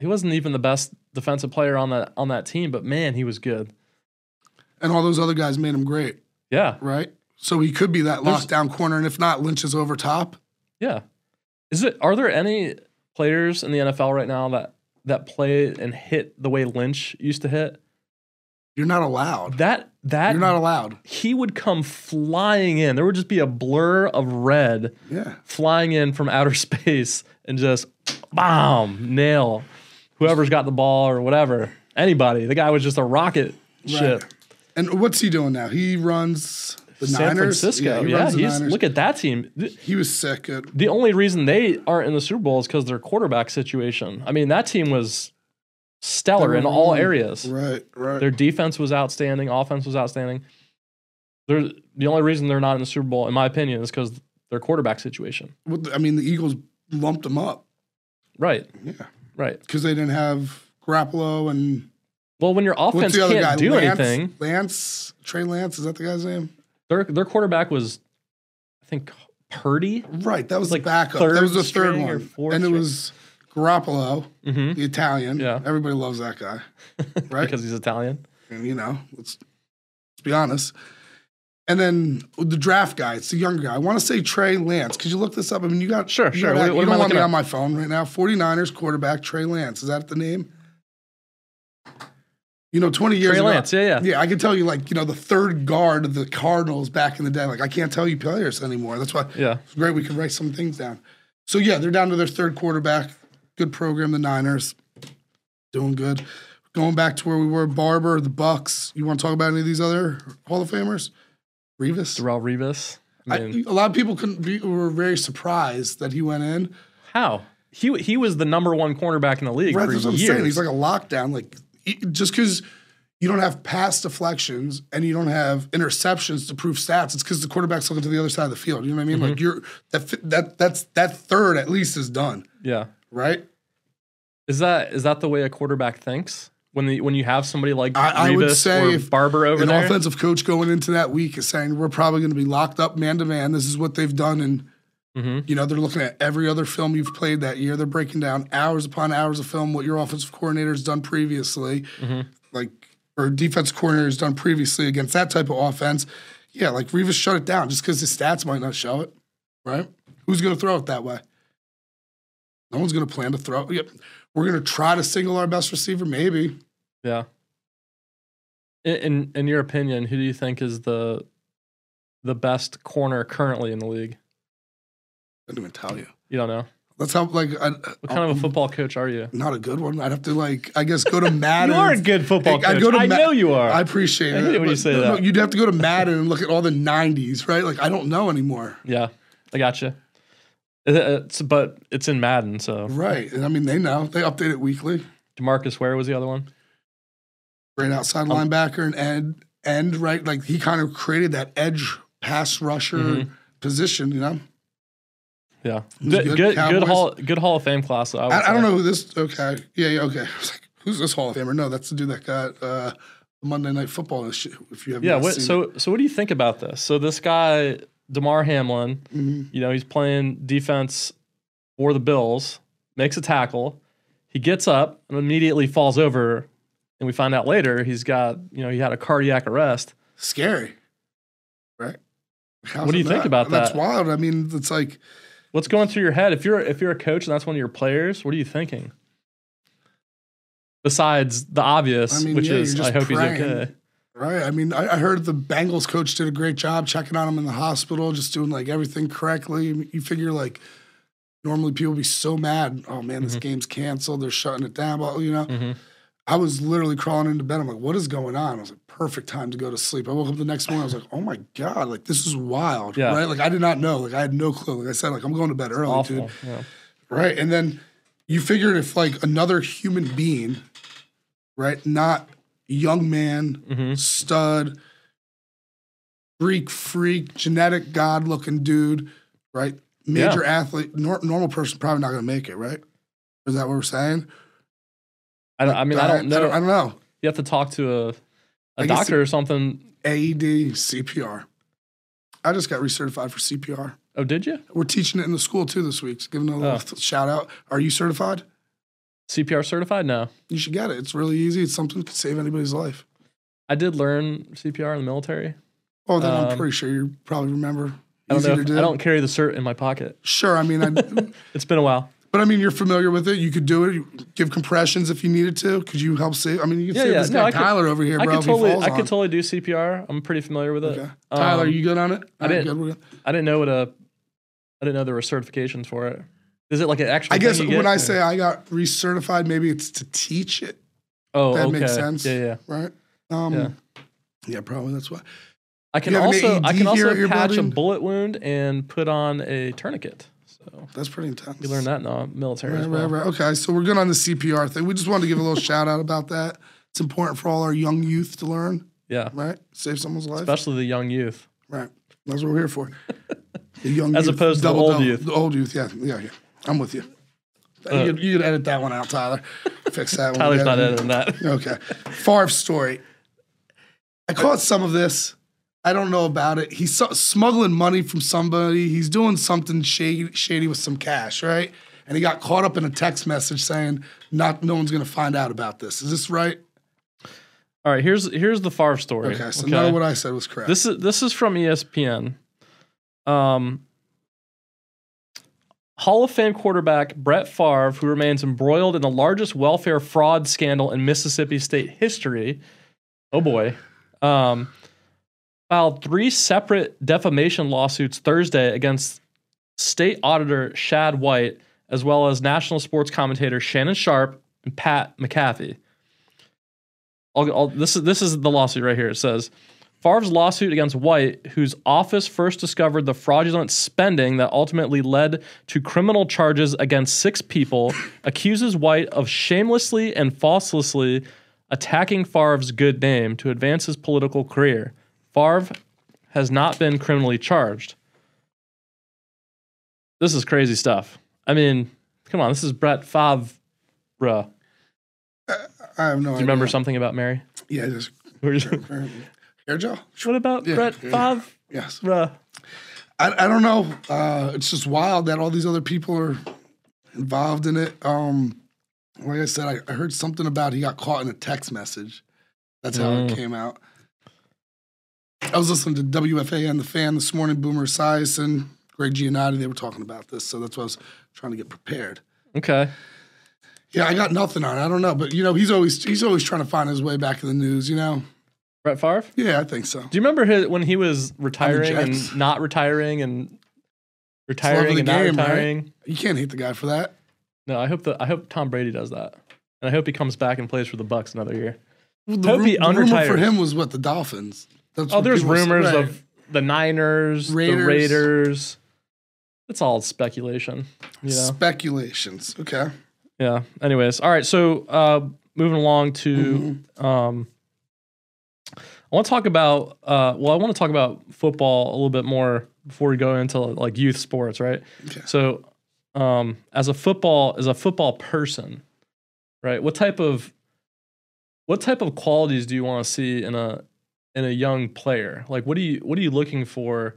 he wasn't even the best defensive player on that on that team, but man, he was good. And all those other guys made him great, Yeah. right? So he could be that There's- lockdown corner. And if not, Lynch is over top. Yeah. Is it are there any players in the NFL right now that that play and hit the way Lynch used to hit, You're not allowed. that that You're not allowed. he would come flying in. There would just be a blur of red Yeah. flying in from outer space and just bomb nail whoever's got the ball or whatever. Anybody. The guy was just a rocket ship. And what's he doing now? He runs the San Niners. Francisco. Yeah, runs he's Niners. look at that team. He was sick. At, The only reason they aren't in the Super Bowl is because their quarterback situation. I mean, that team was stellar in all areas. right, right. Their defense was outstanding, offense was outstanding. They're the only reason they're not in the Super Bowl, in my opinion, is because their quarterback situation. The- I mean, the Eagles lumped them up. Right, Yeah, right. because they didn't have Garoppolo and Well, when your offense can't guy? do Lance, anything, Lance Trey Lance is that the guy's name? Their their quarterback was, I think, Purdy. Right, that was like the backup. That was the third one, and it string. was Garoppolo, Mm-hmm. the Italian. Yeah. everybody loves that guy, right? because he's Italian. and you know, let's let's be honest. And then the draft guy, it's the younger guy. I want to say Trey Lance. Could you look this up? I mean, you got Sure, you sure. got What- what you am I don't want looking me on my phone right now. 49ers quarterback Trey Lance. Is that the name? You know, 20 years Trey ago. Lance, yeah, yeah. Yeah, I can tell you, like, you know, the third guard of the Cardinals back in the day. Like, I can't tell you players anymore. That's why Yeah. it's great we can write some things down. So yeah, they're down to their third quarterback. Good program, the Niners. Doing good. Going back to where we were, Barber, the Bucs. You want to talk about any of these other Hall of Famers? Revis. Darrelle Revis. I I, mean, a lot of people couldn't be were very surprised that he went in. how? He he was the number one cornerback in the league Right, for that's what years. saying. He's like a lockdown. Like just because you don't have pass deflections and you don't have interceptions to prove stats, it's because the quarterback's looking to the other side of the field. You know what I mean? Mm-hmm. Like you're that that that's that third at least is done, yeah. right? Is that is that the way a quarterback thinks? When the when you have somebody like I- I would say if Barber over An there, offensive coach going into that week is saying we're probably going to be locked up man to man. This is what they've done, and Mhm. you know they're looking at every other film you've played that year. They're breaking down hours upon hours of film what your offensive coordinator has done previously, Mm-hmm. like or defense coordinator has done previously against that type of offense. Yeah, like Revis shut it down just because his stats might not show it, right? Who's going to throw it that way? No one's going to plan to throw. Yep. We're going to try to single our best receiver, maybe. yeah. In, in in your opinion, who do you think is the the best corner currently in the league? I didn't even tell you. You don't know. That's how like I, What kind of a football coach are you? not a good one. I'd have to like I guess go to Madden. You are a good football I coach. go to I Ma- know you are. I appreciate I it. when you say no, no, that. you'd have to go to Madden and look at all the '90s, right? Like I don't know anymore, yeah, I gotcha. It's, but it's in Madden, so right? And I mean, they know they update it weekly. Demarcus Ware was the other one. Great outside Um, linebacker and end, end right. Like he kind of created that edge pass rusher Mhm. position. You know, Yeah, good, good? good, good, hall, good Hall of Fame class. I, I, I don't know who this. Okay, yeah, yeah, okay. I was like, who's this Hall of Famer? No, that's the dude that got uh, Monday Night Football. and If you have Yeah. What, so, so what do you think about this? So this guy, Damar Hamlin, it. Mhm. you know, he's playing defense for the Bills, makes a tackle, he gets up and immediately falls over, and we find out later he's got, you know, he had a cardiac arrest. scary, right? How's What do it you think not? about that? That's wild. I mean, it's like What's going through your head if you're if you're a coach and that's one of your players? What are you thinking? Besides the obvious, I mean, which yeah, is I hope praying. he's okay. Right. I mean, I, I heard the Bengals coach did a great job checking on him in the hospital, just doing like everything correctly. You figure like normally people be so mad. Oh man, this game's canceled. They're shutting it down. But you know, Mhm. I was literally crawling into bed. I'm like, what is going on? I was like, perfect time to go to sleep. I woke up the next morning. I was like, oh my god, like this is wild. Yeah. Right. Like I did not know. Like I had no clue. Like I said, like I'm going to bed early, Awful. dude. Yeah. Right. And then you figured if like another human being, right, not young man, Mhm. stud, Greek freak, genetic god looking dude, right? Major athlete, nor- normal person probably not going to make it, right? Is that what we're saying? I, don't- I mean, I don't know. I don't, know. You have to talk to a, I a doctor or something. AED, CPR. I just got recertified for CPR. Oh, did you? We're teaching it in the school too this week. So giving a little Oh. shout out. Are you certified? CPR certified? No. You should get it. It's really easy. It's something that could save anybody's life. I did learn CPR in the military. Oh, then I'm Um, pretty sure you probably remember. I don't know. If, do. I don't carry the cert in my pocket. Sure. I mean, I, It's been a while. But I mean, you're familiar with it. You could do it. You give compressions if you needed to. Could you help save? I mean, you can Yeah, save yeah. this No, guy could- Tyler over here, I bro. could totally, I on. could totally do CPR. I'm pretty familiar with it. Okay. Tyler, Um, you good on it? I didn't- we're. I didn't know what a, I didn't know there were certifications for it. Is it like an actual? I guess when get, I say I got recertified, maybe it's to teach it. oh, that okay. makes sense. Yeah, yeah. right? Um, Yeah. yeah. probably that's why. I can You have an also, I can also patch building? a bullet wound and put on a tourniquet. So That's pretty intense. you learn that in the military as Right, well. right, right. Okay, so we're good on the CPR thing. We just wanted to give a little shout out about that. It's important for all our young youth to learn, Yeah, right? Save someone's life. especially the young youth. Right. That's what we're here for. The young As youth, opposed to the old double. youth. The old youth, yeah, yeah, yeah. I'm with you. Uh, you, could, you could edit that one out, Tyler. Fix that one. Tyler's not editing that. Okay. Favre story. I caught some of this. I don't know about it. He's smuggling money from somebody. He's doing something shady, shady with some cash, right? And he got caught up in a text message saying, "Not, no one's going to find out about this." Is this right? All right, here's here's the Favre story. Okay, so none of what I said was correct. This is this is from ESPN. Um, Hall of Fame quarterback Brett Favre, who remains embroiled in the largest welfare fraud scandal in Mississippi State history. Oh boy. Um, filed three separate defamation lawsuits Thursday against state auditor Shad White, as well as national sports commentator Shannon Sharpe and Pat McAfee. I'll, I'll, this is this is the lawsuit right here. It says Favre's lawsuit against White, whose office first discovered the fraudulent spending that ultimately led to criminal charges against six people, accuses White of shamelessly and falselessly attacking Favre's good name to advance his political career. Favre has not been criminally charged. This is crazy stuff. I mean, come on, this is Brett Favre. Do I have no Do you idea. remember something about Mary? Yeah, just hair gel. what about Yeah, Brett yeah. Favre? Yes. Bruh. I, I don't know. Uh, it's just wild that all these other people are involved in it. Um, like I said, I, I heard something about he got caught in a text message. That's how Mm. it came out. I was listening to WFAN the fan this morning, Boomer Esiason, Greg Giannotti. They were talking about this, so that's why I was trying to get prepared. Okay. Yeah, I got nothing on it. I don't know, but you know, he's always he's always trying to find his way back in the news. You know? Brett Favre? Yeah, I think so. Do you remember his, when he was retiring and not retiring and retiring the and not game, right? retiring? You can't hate the guy for that. No, I hope that I hope Tom Brady does that. And I hope he comes back and plays for the Bucs another year. The, Hope he the rumor for him was what the Dolphins. That's Oh, there's say, rumors right. of the Niners, the Raiders. Raiders. It's all speculation. You know? speculations. Okay. Yeah. Anyways, all right. So uh, moving along to, Mm-hmm. um, I want to talk about. Uh, well, I want to talk about football a little bit more before we go into like youth sports, right? Okay. So, um, as a football as a football person, right? What type of what type of qualities do you want to see in a in a young player? Like, what do you what are you looking for?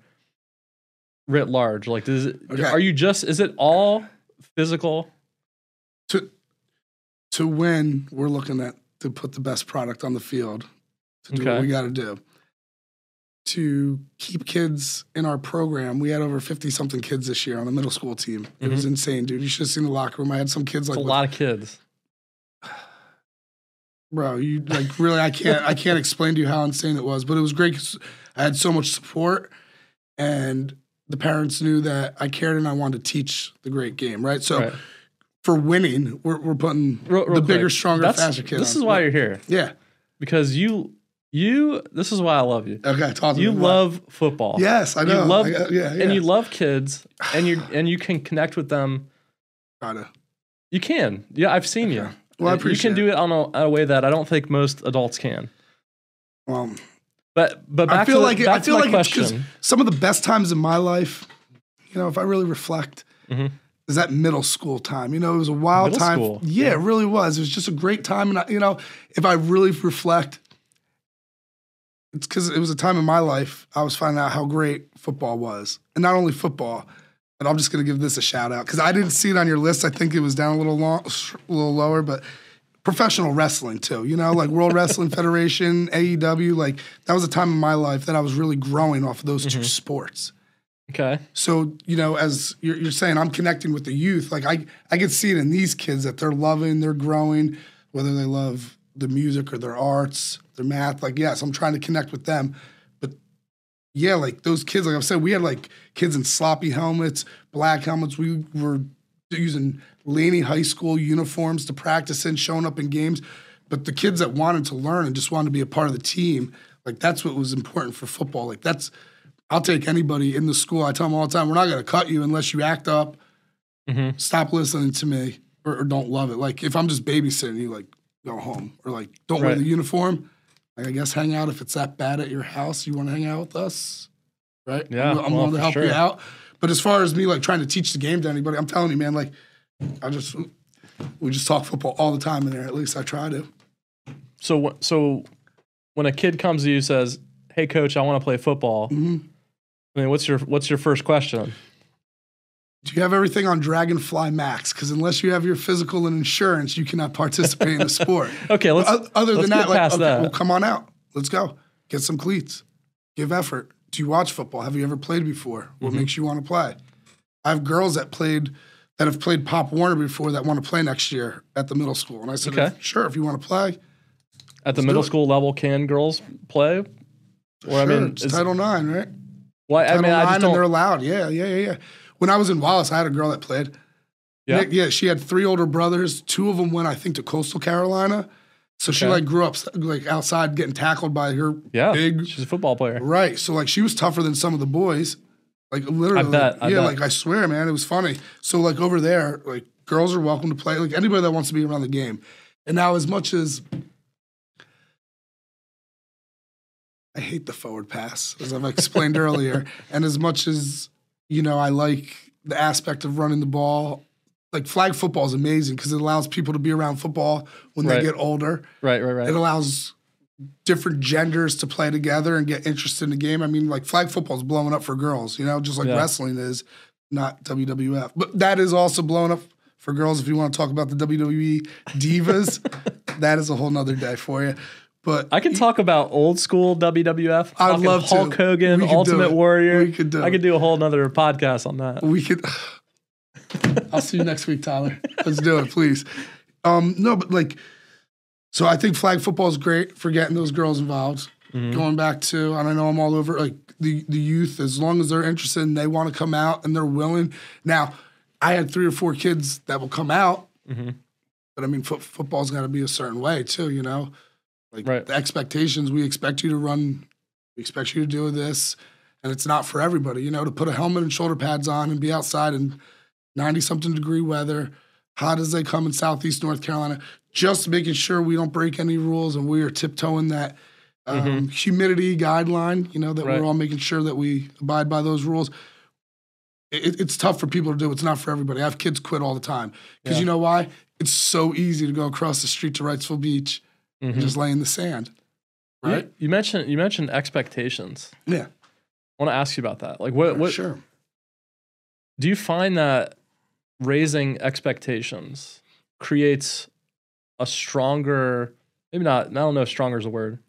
Writ large, like, does it? Okay. Are you just? Is it all physical? To to win, we're looking at to put the best product on the field. To do what we got to do. To keep kids in our program, we had over fifty something kids this year on the middle school team. It was insane, dude. You should have seen the locker room. I had some kids like Mm-hmm. A with- lot of kids. Bro you like really i can't i can't explain to you how insane it was but it was great 'cause i had so much support and the parents knew that i cared and i wanted to teach the great game right so Right. for winning we're, we're putting Real- real the bigger quick. stronger That's- faster kid This on. is why you're here yeah because you you. This is why I love you. okay talk to You love football. yes i know You love I yeah, yeah. and you love kids and you and you can connect with them. Gotta- You can. Yeah, I've seen you. Well i appreciate you can do it on a, a way that I don't think most adults can. well But but back i feel to, like it, i feel like question. some of the best times in my life you know if i really reflect Mhm. is that middle school time. You know, it was a wild Middle time. school? Yeah, it really was. It was just a great time. And, I, you know, if I really reflect, it's because it was a time in my life I was finding out how great football was. And not only football, but I'm just going to give this a shout out because I didn't see it on your list. I think it was down a little, long, a little lower, but professional wrestling too. You know, like World Wrestling Federation, AEW. Like that was a time in my life that I was really growing off of those two mm-hmm. sports. Okay. So, you know, as you're, you're saying, I'm connecting with the youth. Like I, I can see it in these kids that they're loving, they're growing, whether they love the music or their arts, their math. Like, yes, I'm trying to connect with them. Yeah, like those kids, like I said, we had like kids in sloppy helmets, black helmets. We were using Laney High School uniforms to practice in, showing up in games. But the kids that wanted to learn and just wanted to be a part of the team, like that's what was important for football. Like that's I'll take anybody in the school. I tell them all the time, we're not going to cut you unless you act up, Mhm. stop listening to me, or, or don't love it. Like if I'm just babysitting you, like go home, or like don't wear the uniform. Like I guess hang out if it's that bad at your house. You want to hang out with us, right? Yeah, I'm, I'm well, willing to help you out. But as far as me like trying to teach the game to anybody, I'm telling you, man, like I just we just talk football all the time in there. At least I try to. So so when a kid comes to you and says, "Hey coach, I want to play football." Mhm. I mean, what's your what's your first question? Do you have everything on Dragonfly Max? Because unless you have your physical and insurance, you cannot participate in the sport. Okay, let's O- Other let's than that, like, okay, that. well, come on out. Let's go. Get some cleats. Give effort. Do you watch football? Have you ever played before? What Mm-hmm. makes you want to play? I have girls that played that have played Pop Warner before that want to play next year at the middle school. And I said, Okay. sure, if you want to play, at the middle school level, can girls play? Or sure. I mean, it's is- Title IX, right? well, I Title mean, I just and they're don't. allowed. Yeah, yeah, yeah, yeah. When I was in Wallace, I had a girl that played. Yeah. Nick, yeah, she had three older brothers. Two of them went, I think, to Coastal Carolina. So she like grew up like outside getting tackled by her Yeah, big she's a football player. right. So like she was tougher than some of the boys. Like literally, bet, I yeah. bet. Like I swear, man, it was funny. So like over there, like girls are welcome to play. Like anybody that wants to be around the game. And now, as much as I hate the forward pass, as I've explained earlier, and as much as you know, I like the aspect of running the ball. Like flag football is amazing because it allows people to be around football when Right. they get older. Right, right, right. It allows different genders to play together and get interested in the game. I mean, like flag football is blowing up for girls, you know, just like Yeah. wrestling is, not WWF. But that is also blowing up for girls. If you want to talk about the WWE divas, that is a whole nother day for you. But I can talk about old school WWF. I'd love to. Hulk Hogan, could do Ultimate. Warrior. We could do I could do a whole nother podcast on that. we could. I'll see you next week, Tyler. Let's do it, please. Um, no, but like, so I think flag football is great for getting those girls involved. Going back to, and I know I'm all over like the the youth. As long as they're interested and they want to come out and they're willing. Now, I had three or four kids that will come out, but I mean, foot, football's got to be a certain way too. You know, like Right. the expectations. We expect you to run. We expect you to do this, and it's not for everybody. You know, to put a helmet and shoulder pads on and be outside in ninety something degree weather, hot as they come in Southeast North Carolina, just making sure we don't break any rules and we are tiptoeing that. Um, Humidity guideline, you know, that Mm-hmm. Right. we're all making sure that we abide by those rules. It, it's tough for people to do. It's not for everybody. I have kids quit all the time because Yeah. you know why? It's so easy to go across the street to Wrightsville Beach Mhm. and just lay in the sand, You- right? You, mentioned you mentioned expectations. Yeah, I want to ask you about that. Like, what what sure. do you find that raising expectations creates a stronger maybe not i don't know if stronger is a word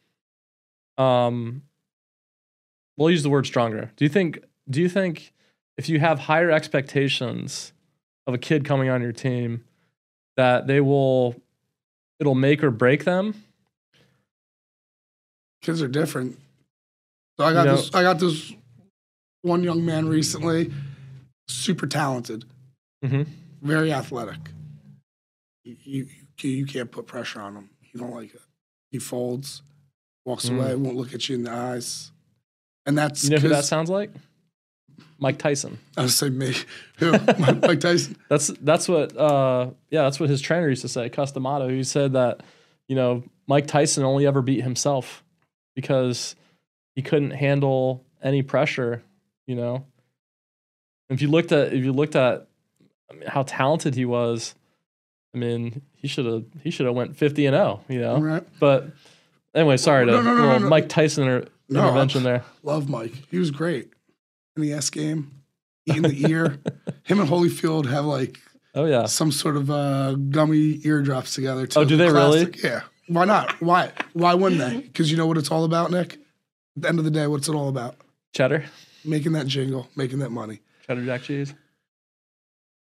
um we'll use the word stronger do you think do you think if you have higher expectations of a kid coming on your team that they will it'll make or break them Kids are different. So I got You know- this. I got this one young man recently, super talented, Mhm. very athletic. You, you you can't put pressure on him. You don't like it. He folds, walks Mm. away, won't look at you in the eyes, and that's you know who that sounds like mike tyson I would say me. Who? Mike Tyson. That's that's what uh yeah, that's what his trainer used to say, Cus D'Amato. He said that, you know, Mike Tyson only ever beat himself because he couldn't handle any pressure, you know. If you looked at if you looked at I mean, how talented he was, I mean, he should have he should have went 50 and 0, you know. Right. But anyway, sorry to No, no, no, no, little. Mike Tyson intervention there. Love Mike. He was great in the S game, eating the ear. Him and Holyfield have like Oh yeah. some sort of uh, gummy eardrops together. Too. Oh, do they really? Yeah. Why not? Why? Why wouldn't they? Because you know what it's all about, Nick. At the end of the day, what's it all about? Cheddar. making that jingle, making that money. Cheddar Jack cheese.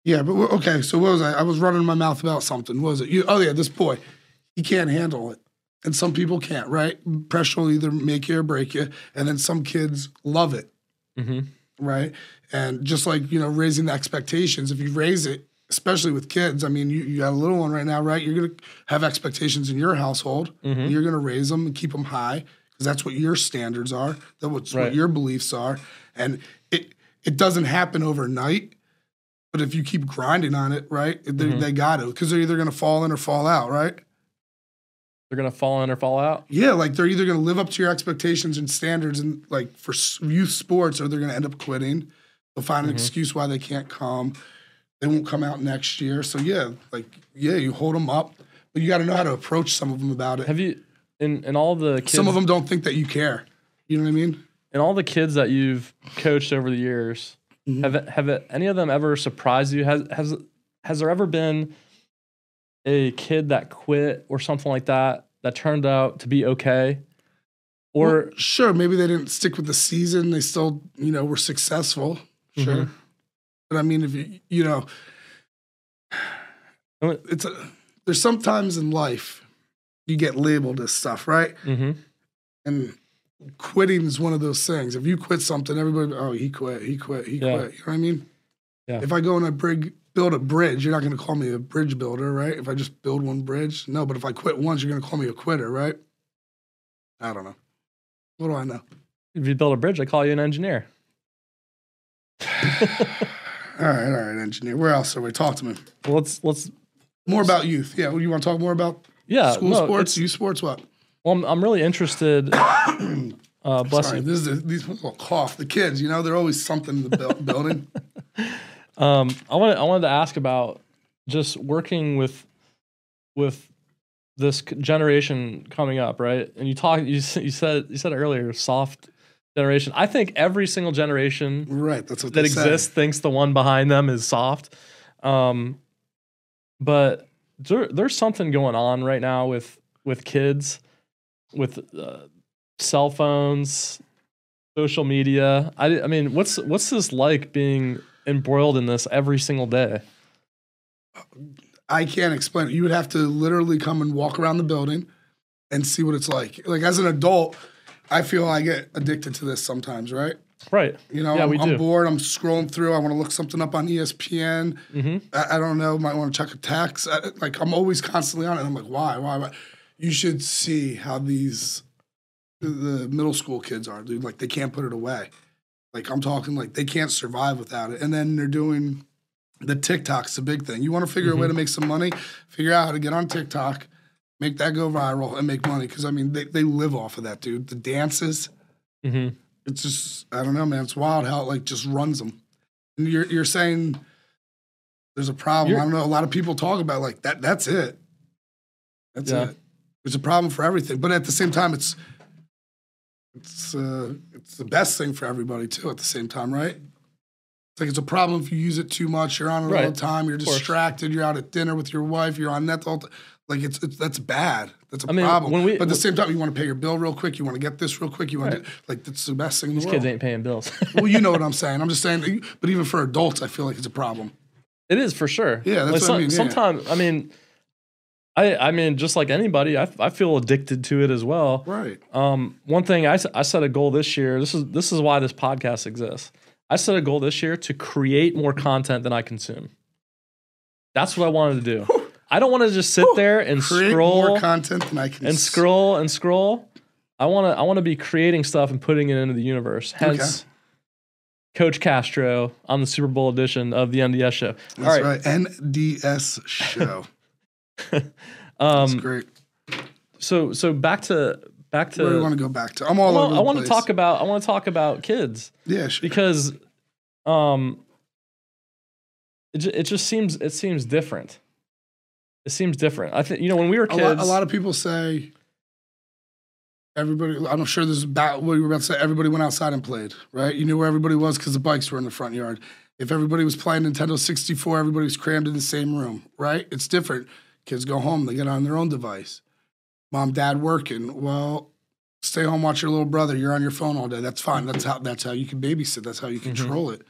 Yeah, but okay. So what was I? I was running my mouth about something. What was it? You, oh yeah, this boy, he can't handle it, and some people can't. Right? Pressure will either make you or break you, and then some kids love it. Mm-hmm. Right? And just like you know, raising the expectations. If you raise it, especially with kids, I mean, you, you got a little one right now, right? You're gonna have expectations in your household. Mhm. You're gonna raise them and keep them high because that's what your standards are. That's what's Right. what your beliefs are, and it it doesn't happen overnight. But if you keep grinding on it, right, they, Mhm. they got to because they're either gonna fall in or fall out, right? They're gonna fall in or fall out. Yeah, like they're either going to live up to your expectations and standards, and like for youth sports, or they're going to end up quitting. They'll find an Mhm. excuse why they can't come. They won't come out next year. So yeah, like yeah, you hold them up, but you got to know how to approach some of them about it. Have you in in all the kids, some of them don't think that you care. You know what I mean? And all the kids that you've coached over the years, Mhm. have have any of them ever surprised you? Has has has there ever been a kid that quit or something like that that turned out to be okay? Or Well, sure, maybe they didn't stick with the season. They still, you know, were successful. Sure, Mhm. But I mean, if you, you know, it's a, there's sometimes in life you get labeled as stuff, right? Mhm. And quitting is one of those things. If you quit something, everybody, oh, he quit, he quit, he Yeah. quit. You know what I mean? Yeah. If I go and I brig, build a bridge, you're not going to call me a bridge builder, right? If I just build one bridge, no. But if I quit once, you're going to call me a quitter, right? I don't know. What do I know? if you build a bridge, I call you an engineer. All right, all right, engineer. Where else are we? Talk to me. Well, let's let's More about youth. Yeah, you want to talk more about yeah. school no, sports, youth sports? What? Well, I'm, I'm really interested. Uh, bless Sorry, you. this is a, these people cough. The kids, you know, they're always something in the buil- building. Um, I wanted I wanted to ask about just working with with this generation coming up, right? And you talk you you said you said earlier, soft generation. I think every single generation Right, that's what that they say. exists thinks the one behind them is soft. Um, but there, there's something going on right now with with kids, with uh, cell phones, social media. I, I mean, what's what's this like being embroiled in this every single day? I can't explain it. You would have to literally come and walk around the building and see what it's like. Like as an adult, I feel I get addicted to this sometimes, right? Right. You know, Yeah, I'm, I'm bored. I'm scrolling through. I want to look something up on ESPN. hmm I, I don't know. Might want to check a text. I, like I'm always constantly on it. I'm like, why, why, why? You should see how these the, middle school kids are, dude. Like they can't put it away. Like I'm talking like they can't survive without it. And then they're doing the TikTok's the big thing. You want to figure a way to make some money? Figure out how to get on TikTok, make that go viral, and make money. Because I mean, they they live off of that, dude. The dances hmm it's just I don't know, man. It's wild how it like just runs them. And you're you're saying there's a problem. You're- I don't know. A lot of people talk about like that. That's it. That's Yeah. it. There's a problem for everything, but at the same time, it's it's uh, it's the best thing for everybody too. At the same time, right? It's like it's a problem if you use it too much. You're on it all the time. You're distracted. You're out at dinner with your wife. You're on net all. the time. Like it's, it's that's bad. That's a I mean, problem. when we- but at the same time, you want to pay your bill real quick. You want to get this real quick. You want Right. to like that's the best thing in the world kids ain't paying bills. well, you know what I'm saying. I'm just saying, but even for adults, I feel like it's a problem. It is for sure. Yeah, that's what I mean, yeah. Sometimes, I mean, I I mean, just like anybody, I I feel addicted to it as well. Right. Um, one thing I I set a goal this year. This is this is why this podcast exists. I set a goal this year to create more content than I consume. That's what I wanted to do. I don't want to just sit there and scroll more content than I can. and scroll and scroll. I want to I want to be creating stuff and putting it into the universe. Hence, Coach Castro on the Super Bowl edition of the NDS show. That's All right. right. NDS show. Um, That's great. so so back to back to Where do you want to go back to? I'm all well, over. I the want to talk about I want to talk about kids Yeah, sure. because um it, it just seems it seems different. It seems different. I think you know when we were a kids. lot, a lot of people say everybody. I'm sure this is about what you were about to say. Everybody went outside and played, right? You knew where everybody was because the bikes were in the front yard. If everybody was playing Nintendo 64, everybody was crammed in the same room, right? It's different. Kids go home, they get on their own device. Mom, dad working. Well, stay home, watch your little brother. You're on your phone all day. That's fine. That's how that's how you can babysit. That's how you Mm-hmm. control it.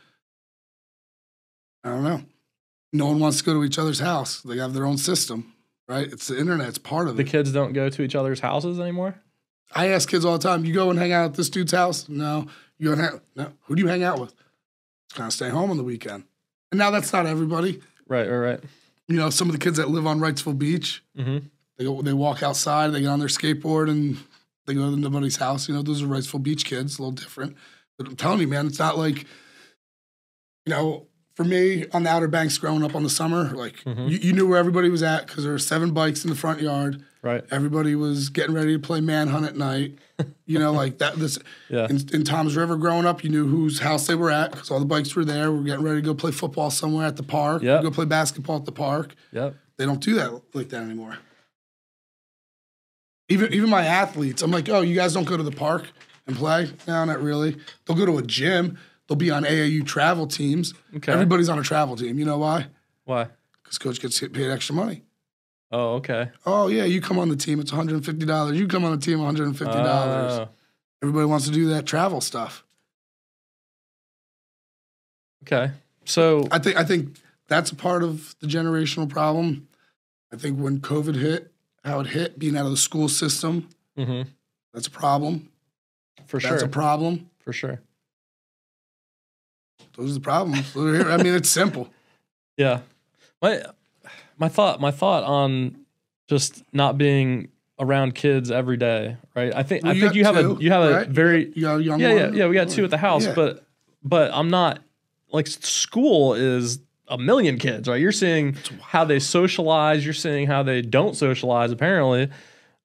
I don't know. No one wants to go to each other's house. They have their own system, right? It's the internet. It's part of The it. The kids don't go to each other's houses anymore. I ask kids all the time, you go and hang out at this dude's house? No. You go and hang no. Who do you hang out with? Just kind of stay home on the weekend. And now that's not everybody. Right, right, right. You know, some of the kids that live on Wrightsville Beach, hmm they go, they walk outside, they get on their skateboard, and they go to nobody's house. You know, those are Wrightsville Beach kids, a little different. But I'm telling you, man, it's not like, you know, for me on the Outer Banks growing up on the summer, like Mhm. you, you knew where everybody was at because there were seven bikes in the front yard. Right. Everybody was getting ready to play manhunt at night. You know, like that. This Yeah. in, in Toms River growing up, you knew whose house they were at because all the bikes were there. We are getting ready to go play football somewhere at the park. Yep. Go play basketball at the park. Yep. They don't do that like that anymore. Even even my athletes, I'm like, oh, you guys don't go to the park and play? No, not really. They'll go to a gym. They'll be on AAU travel teams. Okay. Everybody's on a travel team. You know why? Why? Because coach gets paid extra money. Oh, okay. Oh yeah, you come on the team, it's $150. You come on the team, $150. Oh, Everybody wants to do that travel stuff. okay. So I think I think that's a part of the generational problem. I think when COVID hit, how it hit, being out of the school system, mhm, that's a problem. for That's sure. That's a problem. for sure. Those are the problems. I mean, it's simple. Yeah. My my thought my thought on just not being around kids every day, right? I think Well, I you think you have two, a you have right? a very You got a young yeah, yeah, yeah. We got two at the house, Yeah. but but I'm not like school is a million kids, right? You're seeing how they socialize. You're seeing how they don't socialize. Apparently,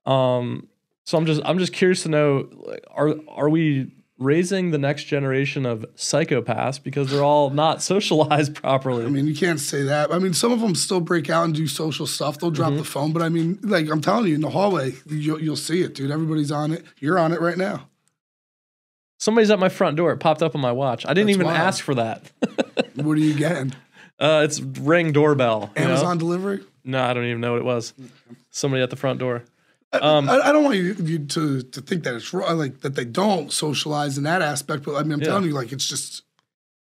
um, so I'm just I'm just curious to know like, are are we raising the next generation of psychopaths because they're all not socialized properly? I mean, you can't say that. I mean, some of them still break out and do social stuff. They'll drop Mm-hmm. the phone, but I mean, like I'm telling you, in the hallway, you'll, you'll see it, dude. Everybody's on it. You're on it right now. Somebody's at my front door. It popped up on my watch. I didn't That's even wild. ask for that. What are you getting? uh, it's ring doorbell. you know? Amazon delivery? No, I don't even know what it was. Somebody at the front door. Um, I, I don't want you, you to to think that it's wrong, like that they don't socialize in that aspect. But I mean, I'm Yeah. telling you, like it's just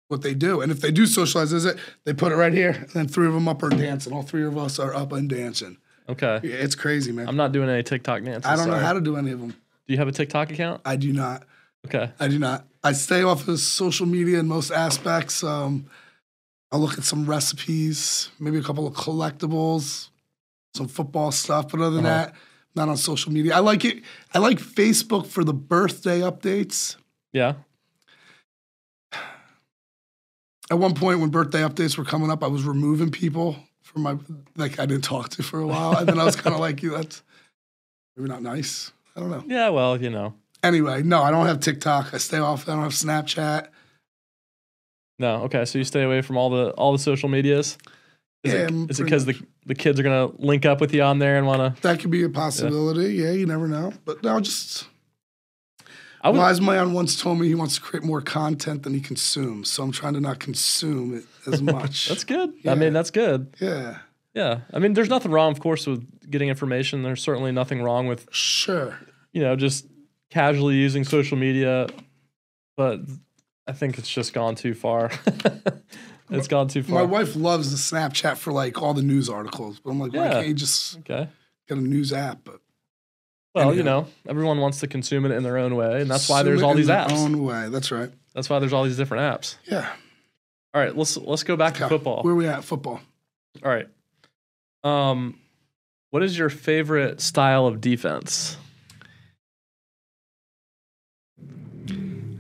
what they do. And if they do socialize, is it they put it right here, and then three of them up are dancing. All three of us are up and dancing. Okay. Yeah, it's crazy, man. I'm not doing any TikTok dances. I don't know how to do any of them. Do you have a TikTok account? I do not. Okay. I do not. I stay off of social media in most aspects. Um, I'll look at some recipes, maybe a couple of collectibles, some football stuff. But other than Uh-huh. that, not on social media. I like it. I like Facebook for the birthday updates. Yeah. At one point, when birthday updates were coming up, I was removing people from my like I didn't talk to for a while, and then I was kind of like, "You, that's maybe not nice." I don't know. Yeah. Well, you know. Anyway, no, I don't have TikTok. I stay off. I don't have Snapchat. No. Okay. So you stay away from all the all the social medias. Is Yeah, it because the the kids are gonna link up with you on there and want to? That could be a possibility. Yeah, you never know. But no, just I would. wise man once told me he wants to create more content than he consumes. So I'm trying to not consume it as much. That's good. Yeah. I mean, that's good. yeah, Yeah. I mean, there's nothing wrong, of course, with getting information. There's certainly nothing wrong with sure. you know just casually using social media, but I think it's just gone too far. it's gone too far. My wife loves the Snapchat for like all the news articles, but I'm like, why can't you just Okay. get a news app? But Well, you know, everyone wants to consume it in their own way, and that's why consume there's it all these apps. Own way. That's right. That's why there's all these different apps. Yeah. All right, let's let's go back to football. Where we at? Football. All right. Um, what is your favorite style of defense?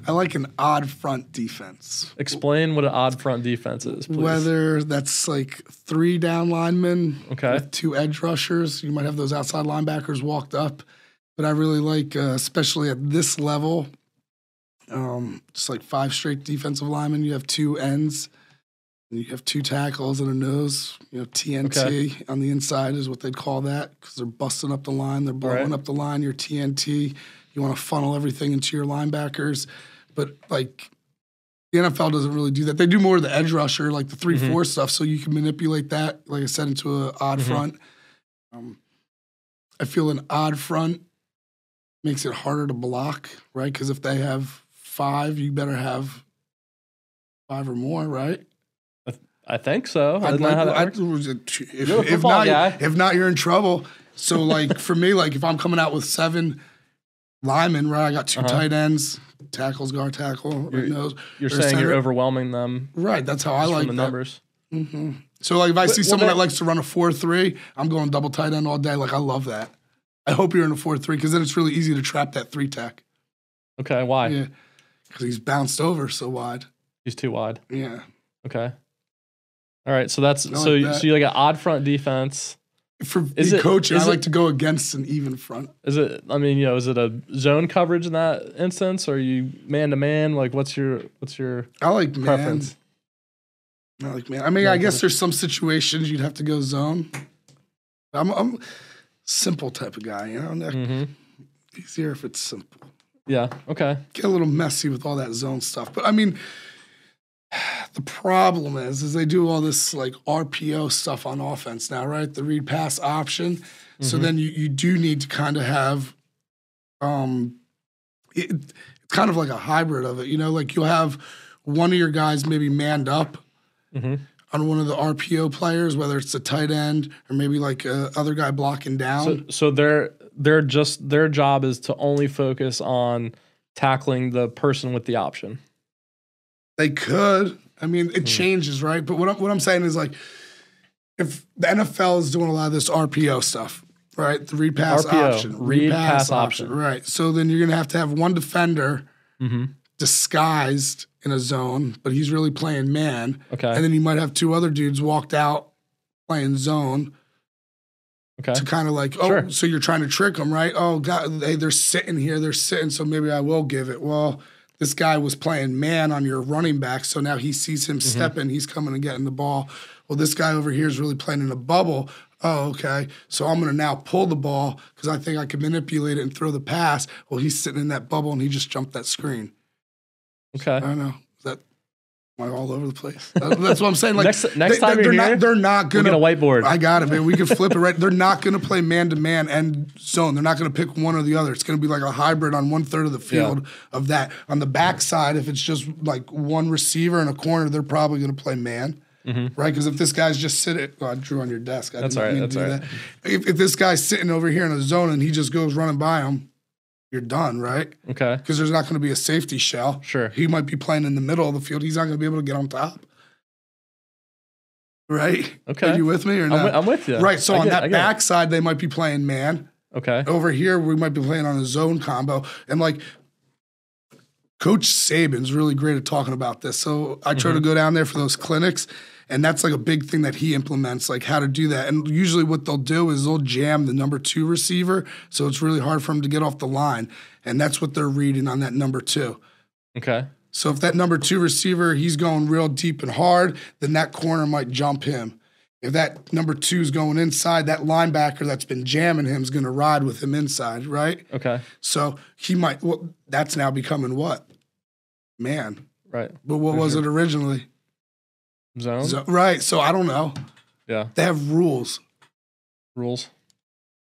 I like an odd front defense. Explain what an odd front defense is, please. Whether that's like three down linemen Okay. with two edge rushers, you might have those outside linebackers walked up. But I really like, uh, especially at this level, um, just like five straight defensive linemen. You have two ends, and you have two tackles and a nose. You know, TNT Okay. on the inside is what they'd call that because they're busting up the line, they're blowing right. up the line. Your TNT, you want to funnel everything into your linebackers, but like the NFL doesn't really do that. They do more of the edge rusher, like the 3 Mhm. four stuff, so you can manipulate that, like I said, into an odd Mhm. front. Um, I feel an odd front makes it harder to block, right? Because if they have five, you better have five or more, right? I think so. I'd Isn't that how that I'd- if, if not, guy. if not, you're in trouble. So like for me, like if I'm coming out with seven linemen, right? I got 2 Uh-huh. tight ends, tackles, guard tackle, You're- nose. You're saying center. you're overwhelming them right. That's how I like the that. numbers. So like if I see well, someone that- that likes to run a four three, I'm going double tight end all day. Like I love that. I hope you're in a four three because then it's really easy to trap that three tech. Okay, why? Yeah, because he's bounced over so wide. He's too wide. Yeah. Okay. All right, so that's so like that. so you like an odd front defense. For Is it- coaching, I is it- like to go against an even front. Is it? I mean, you know, is it a zone coverage in that instance, or are you man to man? Like, what's your what's your I like man. preference? I like man. I mean, Yeah, I guess there's some situations you'd have to go zone. I'm I'm simple type of guy, you know. Nick? hmm Easier if it's simple. Yeah. Okay. Get a little messy with all that zone stuff, but I mean, the problem is, is they do all this like RPO stuff on offense now, right? The read pass option. So Mhm. then you you do need to kind of have, um, it, it's kind of like a hybrid of it, you know. Like you'll have one of your guys maybe manned up hmm on one of the RPO players, whether it's a tight end or maybe like a other guy blocking down. So so their their just their job is to only focus on tackling the person with the option. They could. I mean, it changes, right? But what I'm, what I'm saying is like, if the NFL is doing a lot of this RPO stuff, right? The read pass RPO, option, read pass option. right? So then you're gonna have to have one defender Mm-hmm. disguised in a zone, but he's really playing man, Okay. and then you might have two other dudes walked out playing zone. okay. to kind of like, oh, Sure. so you're trying to trick them, right? Oh, God, hey, they're sitting here, they're sitting, so maybe I will give it. Well, this guy was playing man on your running back, so now he sees him Mm-hmm. stepping, he's coming and getting the ball. Well, this guy over here is really playing in a bubble. Oh, okay. So I'm going to now pull the ball because I think I can manipulate it and throw the pass. Well, he's sitting in that bubble and he just jumped that screen. I Okay. don't know. Is that am I all over the place? That's what I'm saying. Like Next- next they, time they're you're not, here, they're not gonna get a whiteboard. I got it, man. We can flip it right. They're not going to play man to man and zone. They're not going to pick one or the other. It's going to be like a hybrid on one third of the field of that. On the backside, if it's just like one receiver in a corner, they're probably going to play man. Right, because if this guy's just sitting, oh, I drew on your desk. I Mm-hmm. That's all right, mean that's to do all right. that. If, if this guy's sitting over here in a zone and he just goes running by him, you're done, right? okay. Because there's not going to be a safety shell. Sure. He might be playing in the middle of the field. He's not going to be able to get on top. Right? Okay. Are you with me or I'm, not? I'm with you. Right. So I on get- that backside, they might be playing man. Okay. Over here, we might be playing on a zone combo. And like Coach Saban's really great at talking about this. So I try Mm-hmm. to go down there for those clinics. And that's like a big thing that he implements, like how to do that. And usually, what they'll do is they'll jam the number two receiver. So it's really hard for him to get off the line. And that's what they're reading on that number two. Okay. So if that number two receiver, he's going real deep and hard, then that corner might jump him. If that number two is going inside, that linebacker that's been jamming him is going to ride with him inside, right? Okay. So he might. Well, that's now becoming what? Man, Right. but what was it originally? Zone. So, right. So I don't know. Yeah. They have rules. Rules.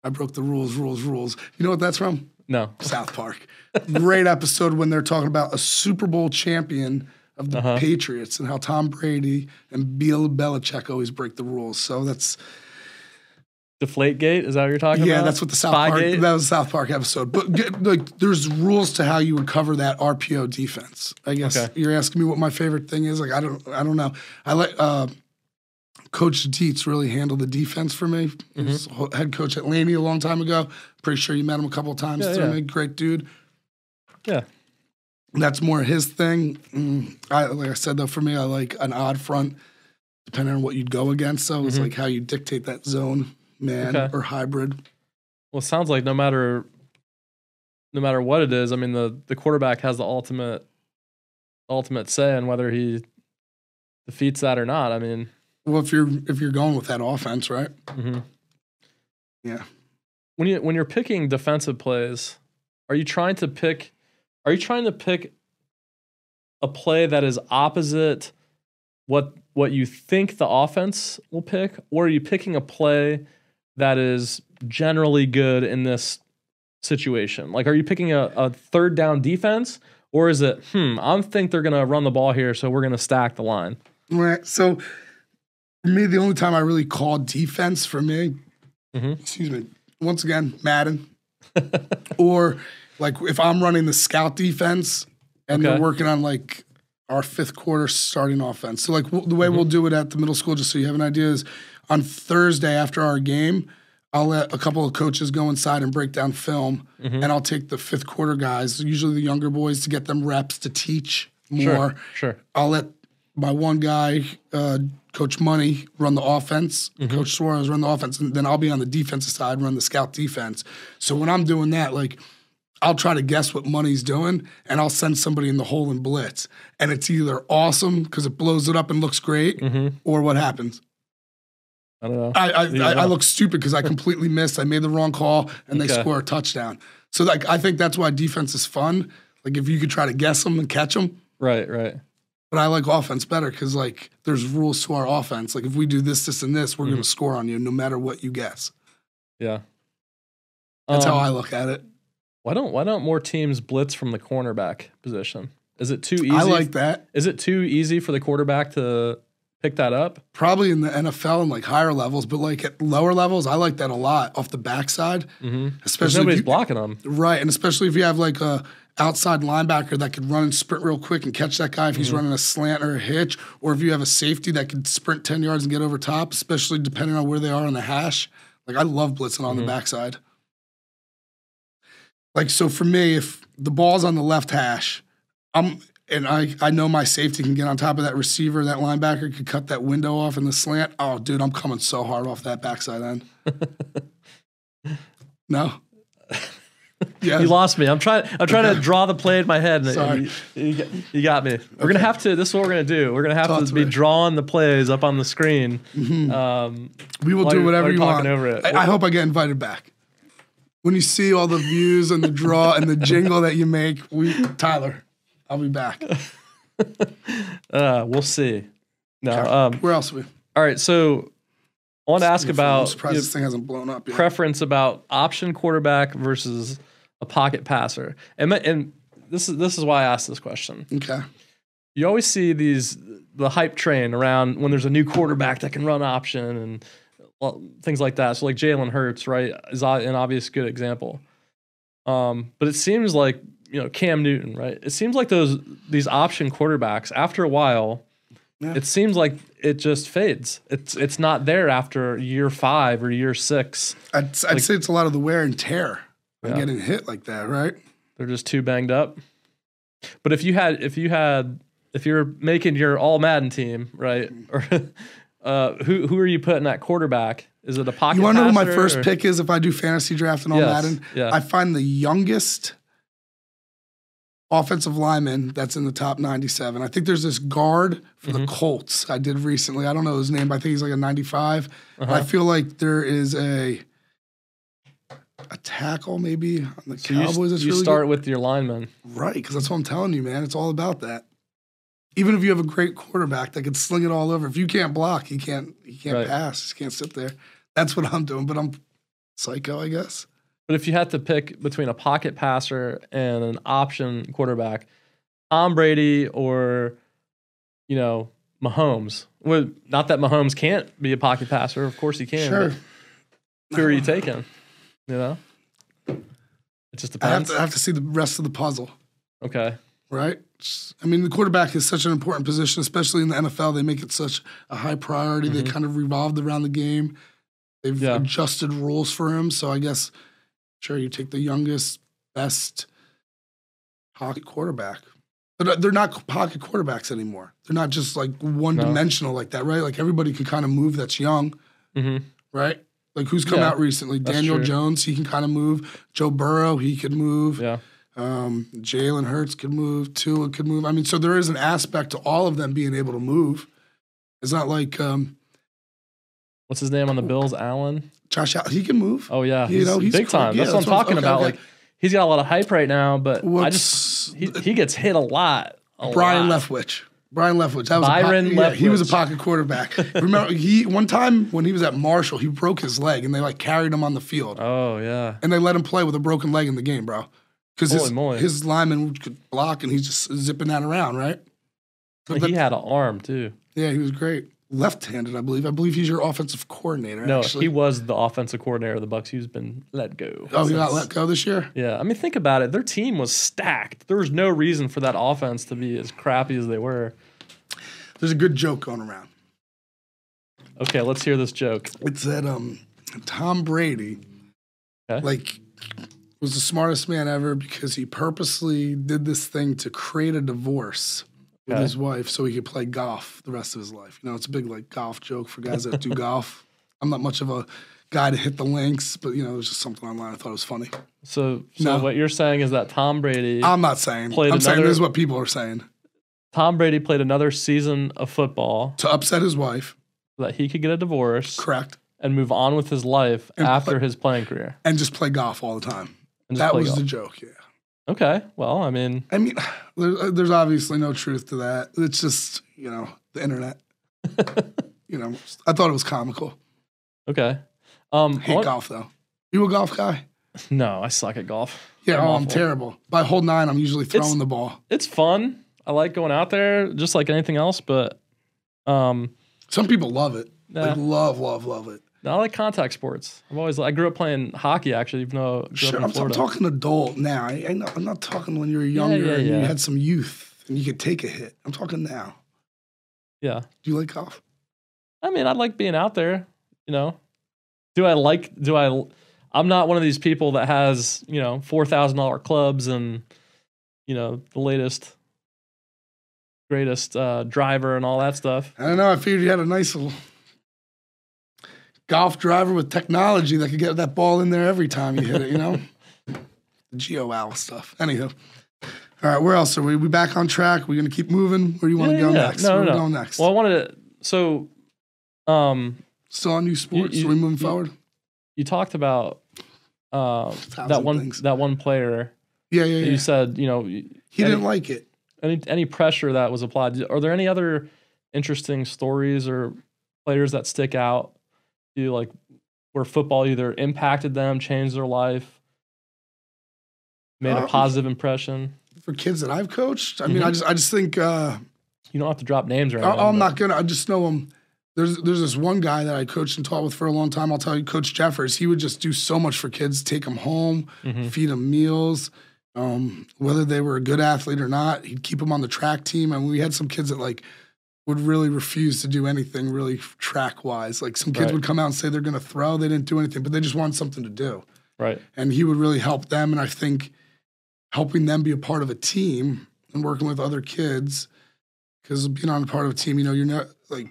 I broke the rules, rules, rules. You know what that's from? No. South Park. Great episode when they're talking about a Super Bowl champion of the Uh-huh. Patriots and how Tom Brady and Bill Belichick always break the rules. So that's Deflate gate. Is that what you're talking yeah, about? Yeah, that's what the South Park that was South Park episode. But get, like, there's rules to how you would cover that RPO defense. I guess Okay. you're asking me what my favorite thing is. Like I don't, I don't know. I like uh, Coach Dietz really handled the defense for me. He was Mm-hmm. head coach at Laney a long time ago. Pretty sure you met him a couple of times. Yeah, yeah. Great dude. Yeah. That's more his thing. Mm, I, like I said though, for me, I like an odd front, depending on what you'd go against. So it's Mhm. like how you dictate that zone, man, Okay. or hybrid. Well, it sounds like no matter no matter what it is, I mean the the quarterback has the ultimate ultimate say in whether he defeats that or not. I mean, Well, if you're if you're going with that offense, right? mhm. Yeah. when you when you're picking defensive plays, are you trying to pick are you trying to pick a play that is opposite what what you think the offense will pick or are you picking a play that is generally good in this situation? Like, are you picking a, a third down defense, or is it, hmm, I think they're gonna run the ball here, so we're gonna stack the line? Right. So for me, the only time I really call defense for me, Mhm. excuse me, once again, Madden. or like if I'm running the scout defense and Okay. they're working on like our fifth quarter starting offense. So like w- the way we'll do it at the middle school, just so you have an idea, is on Thursday after our game, I'll let a couple of coaches go inside and break down film, mm-hmm. and I'll take the fifth quarter guys, usually the younger boys, to get them reps to teach more. Sure, sure. I'll let my one guy, uh, Coach Money, run the offense. Mm-hmm. Coach Suarez run the offense, and then I'll be on the defensive side, run the scout defense. So when I'm doing that, like I'll try to guess what Money's doing, and I'll send somebody in the hole and blitz, and it's either awesome because it blows it up and looks great, mm-hmm. or what happens. I don't know. I I, I, I look stupid because I completely missed. I made the wrong call, and they score a touchdown. So like I think that's why defense is fun. Like if you could try to guess them and catch them. right, right. But I like offense better because like there's rules to our offense. Like if we do this, this, and this, we're Mm-hmm. gonna score on you no matter what you guess. Yeah. That's Um, how I look at it. Why don't Why don't more teams blitz from the cornerback position? Is it too easy? I like that. Is it too easy for the quarterback to pick that up? Probably in the NFL and like higher levels, but like at lower levels, I like that a lot off the backside. Because Especially if nobody's you, blocking them. right, and especially if you have like a outside linebacker that could run and sprint real quick and catch that guy if Mm-hmm. he's running a slant or a hitch, or if you have a safety that could sprint ten yards and get over top, especially depending on where they are on the hash. Like I love blitzing on the Mm-hmm. backside. Like so for me, if the ball's on the left hash, I'm and I I know my safety can get on top of that receiver, that linebacker could cut that window off in the slant. Oh, dude, I'm coming so hard off that backside end. no. Yeah. You lost me. I'm trying. I'm trying to draw the play in my head. and Sorry. You, you got- me. We're gonna have to. This is what we're gonna do. We're gonna have Talk to to be drawing the plays up on the screen. Um, We will do whatever you want. over it. I, I hope I get invited back. When you see all the views and the draw and the jingle that you make, we Tyler, I'll be back. uh, we'll see. No. Um, Where else are we? all right. So I want to ask I'm about surprised this thing hasn't blown up yet. preference about option quarterback versus a pocket passer, and and this is this is why I asked this question. okay. you always see these the hype train around when there's a new quarterback that can run option and well, things like that. So like Jalen Hurts, right, is an obvious good example. Um, but it seems like you know Cam Newton, right? It seems like those these option quarterbacks after a while, Yeah. it seems like it just fades. It's it's not there after year five or year six. I'd, I'd say it's a lot of the wear and tear Yeah. getting hit like that, right? They're just too banged up. But if you had if you had if you're making your all Madden team, right? Or uh who who are you putting at quarterback? Is it a pocket? You want to know who my first or- pick is if I do fantasy draft and all Yes, Madden? yeah. I find the youngest offensive lineman that's in the top 97. I think there's this guard for Mm-hmm. the Colts I did recently. I don't know his name, but I think he's like a 95. Uh-huh. I feel like there is a a tackle maybe on the So you, Cowboys that's you really start good. with your lineman. Right, because that's what I'm telling you, man. It's all about that. Even if you have a great quarterback that can sling it all over, if you can't block, he can't he can't Right. pass. He can't sit there. That's what I'm doing. But I'm psycho, I guess. But if you had to pick between a pocket passer and an option quarterback, Tom Brady or you know Mahomes. Well, not that Mahomes can't be a pocket passer. Of course he can. Sure. Who are you taking? You know, it just I have to I have to see the rest of the puzzle, Okay. right? I mean, the quarterback is such an important position, especially in the NFL. They make it such a high priority. They kind of revolved around the game. They've Mm-hmm. Yeah. adjusted rules for him. So I guess, sure, you take the youngest, best pocket quarterback. But they're not pocket quarterbacks anymore. They're not just like one dimensional like that, right? Like everybody can kind of move that's young, hmm right? Like who's come Yeah, out recently? Daniel. Jones, he can kind of move. Joe Burrow, he could move. Yeah. Um, Jalen Hurts could move. Tua could move. I mean, so there is an aspect to all of them being able to move. It's not like um, What's his name on the Bills? Allen. Josh Allen. He can move. Oh yeah, You he's, know, he's big quick. time. Yeah, that's what I'm that's what I'm- talking okay, about. okay. Like he's got a lot of hype right now, but I just he, he gets hit a lot. a Brian lot. Leftwich? Brian Leftwich. That was Byron a po- yeah, he was a pocket quarterback. Remember, he one time when he was at Marshall, he broke his leg, and they like carried him on the field, Oh yeah. and they let him play with a broken leg in the game, bro. Because his, moly. his lineman could block, and he's just zipping that around, right? But He had an arm too. yeah, he was great. Left-handed, I believe. I believe he's your offensive coordinator. No, actually. he was the offensive coordinator of the Bucs. He's been let go. Oh, he got let go this year. Yeah, I mean, think about it. Their team was stacked. There was no reason for that offense to be as crappy as they were. There's a good joke going around. Okay, let's hear this joke. It said, um, Tom Brady, Okay. like, was the smartest man ever because he purposely did this thing to create a divorce with Okay. his wife so he could play golf the rest of his life. You know, it's a big like golf joke for guys that do golf. I'm not much of a guy to hit the links, but you know, it was just something online. I thought it was funny. So, so No. what you're saying is that Tom Brady, I'm not saying. Played I'm saying this is what people are saying Tom Brady played another season of football to upset his wife. so that he could get a divorce Correct. and move on with his life And after play- his playing career. And just play golf all the time. That was golf. the joke. Yeah. Okay. Well, I mean, I mean, there's, there's obviously no truth to that. It's just, you know, the internet. you know, I thought it was comical. okay. Um, I Hate want- golf, though. You a golf guy? no, I suck at golf. Yeah, I'm oh, I'm terrible. By hole nine, I'm usually throwing It's- the ball. It's fun. I like going out there, just like anything else. But um, Some people love it. Yeah. Like, love, love, love it. I like contact sports. I've always I grew up playing hockey actually, even though I grew Sure, I'm, I'm talking adult now. I, I know, I'm not talking when you were younger yeah, and you had some youth and you could take a hit. I'm talking now. yeah, Do you like golf? I mean, I like being out there. You know, do I like? Do I? I'm not one of these people that has you know four thousand dollar clubs and you know the latest, greatest uh, driver and all that stuff. I don't know. I figured you had a nice little golf driver with technology that could get that ball in there every time you hit it, you know? the Geo Owl stuff. Anywho. All right, where else are we? We back on track? We're gonna keep moving? Where do you want to Yeah, go yeah. next? No, where no, we no. going next? Well, I wanted to. So, um, Still on new sports? you- are we moving you- forward? you talked about uh, that one things. that one player. Yeah, yeah, yeah. You said you know he any- didn't like it. any any pressure that was applied. Are there any other interesting stories or players that stick out to you, like where football either impacted them, changed their life, made a Um, positive impression? For kids that I've coached, I mean, Mm-hmm. I just I just think uh You don't have to drop names or I, anything. I'm but- not gonna. I just know them. There's there's this one guy that I coached and taught with for a long time. I'll tell you, Coach Jeffers. He would just do so much for kids. Take them home, Mhm. feed them meals. Um, whether they were a good athlete or not, he'd keep them on the track team. I And we had some kids that like would really refuse to do anything really track wise. Like some kids Right. would come out and say they're gonna throw. They didn't do anything, but they just wanted something to do Right. and he would really help them. And I think helping them be a part of a team and working with other kids, because being on a part of a team, you know, you're not like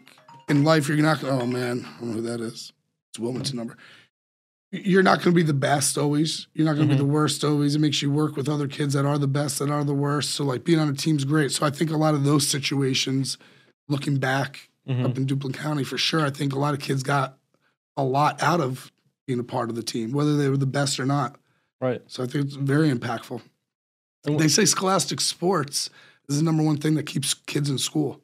in life, you're not. Oh man, I don't know who that is. It's Wilmington number. You're not going to be the best always. You're not going to Mhm. be the worst always. It makes you work with other kids that are the best, that are the worst. So like being on a team's great. So I think a lot of those situations, looking back Mhm. up in Duplin County for sure, I think a lot of kids got a lot out of being a part of the team, whether they were the best or not. Right. So I think it's very impactful. And They say scholastic sports is the number one thing that keeps kids in school.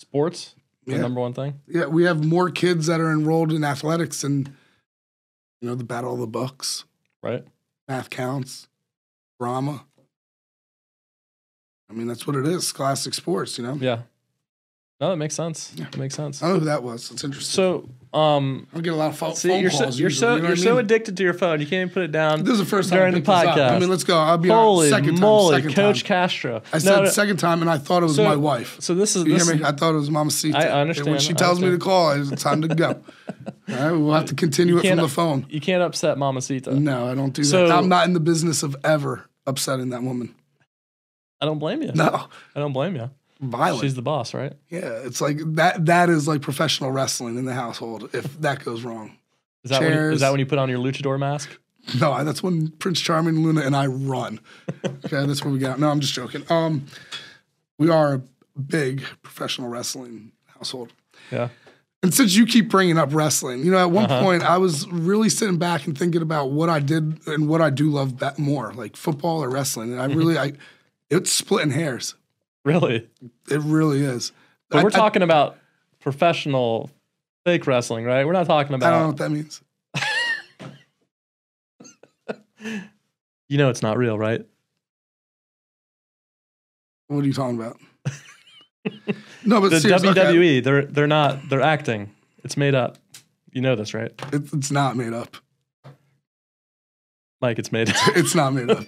sports, the Yeah. number one thing. Yeah, we have more kids that are enrolled in athletics than you know the Battle of the Books, Right. math counts, drama. I mean, that's what it is. Scholastic sports, you know. Yeah. No, that makes sense. That makes sense. I don't know who that was. That's interesting. So, um, I get a lot of phone, see, phone you're calls. so you're usually, so you know you're I so addicted to your phone. You can't even put it down. This is the first time during I the up. I mean, let's go. I'll be on Holy second moly, time. Second Coach time. Castro. I said no, second time, and I thought it was So- my wife. So this is You this hear me? I thought it was Mama Sita. I And understand, when she tells me to call, it's time to go. All right, we'll have to continue it from the phone. you can't upset Mamacita. No, I don't do So- that. I'm not in the business of ever upsetting that woman. I don't blame you. No, I don't blame you. Violent. She's the boss, right? yeah, it's like that. That is like professional wrestling in the household. If that goes wrong, Is that when you, is that when you put on your luchador mask? no, that's when Prince Charming, Luna, and I run. Okay, that's what we got. No, I'm just joking. Um, we are a big professional wrestling household. Yeah. And since you keep bringing up wrestling, you know, at one Uh-huh. point I was really sitting back and thinking about what I did and what I do love more, like football or wrestling. And I Mm-hmm. really, I, it's splitting hairs. Really? It really is. But I- we're I- talking about professional fake wrestling, right? We're not talking about. I don't know what that means. you know it's not real, right? What are you talking about? no, but The seriously, okay, WWE, they're they're not they're acting. It's made up. You know this, right? it- it's not made up. Mike, it's made up. It's not made up.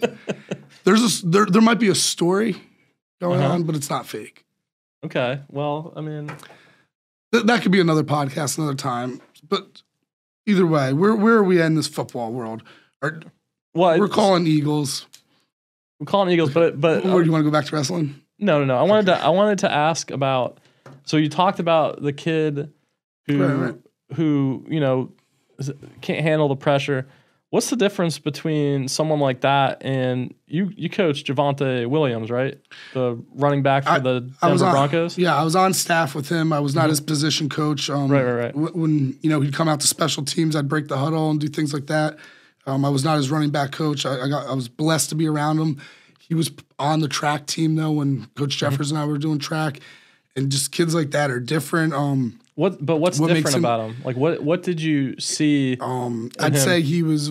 There's a there there might be a story going Uh-huh. on, but it's not fake. okay. Well, I mean, Th- that could be another podcast, another time. But either way, where where are we at in this football world? Are, well, we're calling Eagles. we're calling Eagles, but but Or do you want to go back to wrestling? No, no, no. I wanted to I wanted to ask about so you talked about the kid who Right, right. who, you know, can't handle the pressure. What's the difference between someone like that and you you coach Javonte Williams, right? The running back for I- the I was Denver on, Broncos? Yeah, I was on staff with him. I was not his position coach. Um, Right, right, right. wh- When you know he'd come out to special teams, I'd break the huddle and do things like that. Um, I was not his running back coach. I, I got I was blessed to be around him. He was on the track team though when Coach Mm-hmm. Jeffers and I were doing track, and just kids like that are different. Um, What but what's What different him- about him? Like what what did you see? Um, I'd him. say he was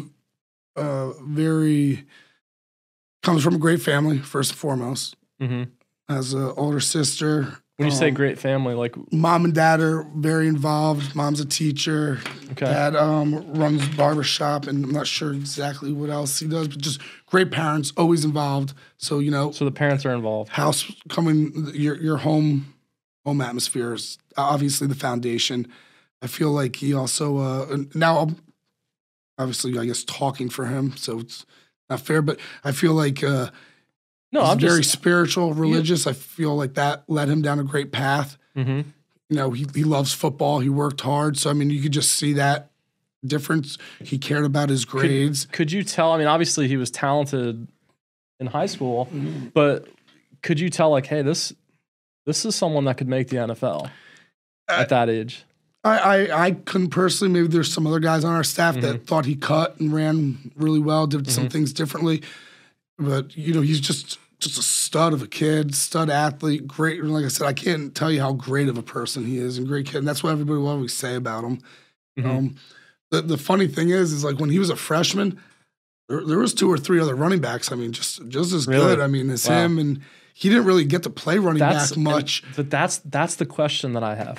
uh, very comes from a great family first and foremost. hmm Has an older sister. When you say Um, great family, like mom and dad are very involved. Mom's a teacher. okay, Dad um, runs barbershop, and I'm not sure exactly what else he does, but just great parents, always involved. So you know, so the parents are involved. house coming, your your home home atmosphere is obviously the foundation. I feel like he also uh, now obviously I guess talking for him, so it's not fair, but I feel like uh, No, I'm very just spiritual, religious. I feel like that led him down a great path hmm you know, he, he loves football. He worked hard. So, I mean, you could just see that difference. He cared about his grades. could you tell? I mean, obviously he was talented in high school, Mm-hmm. but could you tell like, hey, this this is someone that could make the NFL Uh, at that age? I, I, I couldn't personally, maybe there's some other guys on our staff Mm-hmm. that thought he cut and ran really well, did some things differently. But, you know, he's just just a stud of a kid, stud athlete, great. Like I said, I can't tell you how great of a person he is and great kid. And that's what everybody will always say about him. Mhm. Um, the, the funny thing is, is like when he was a freshman, there, there was two or three other running backs. I mean, just just as Really? good. I mean, as Wow. him, and he didn't really get to play running That's back much. and- But that's that's the question that I have.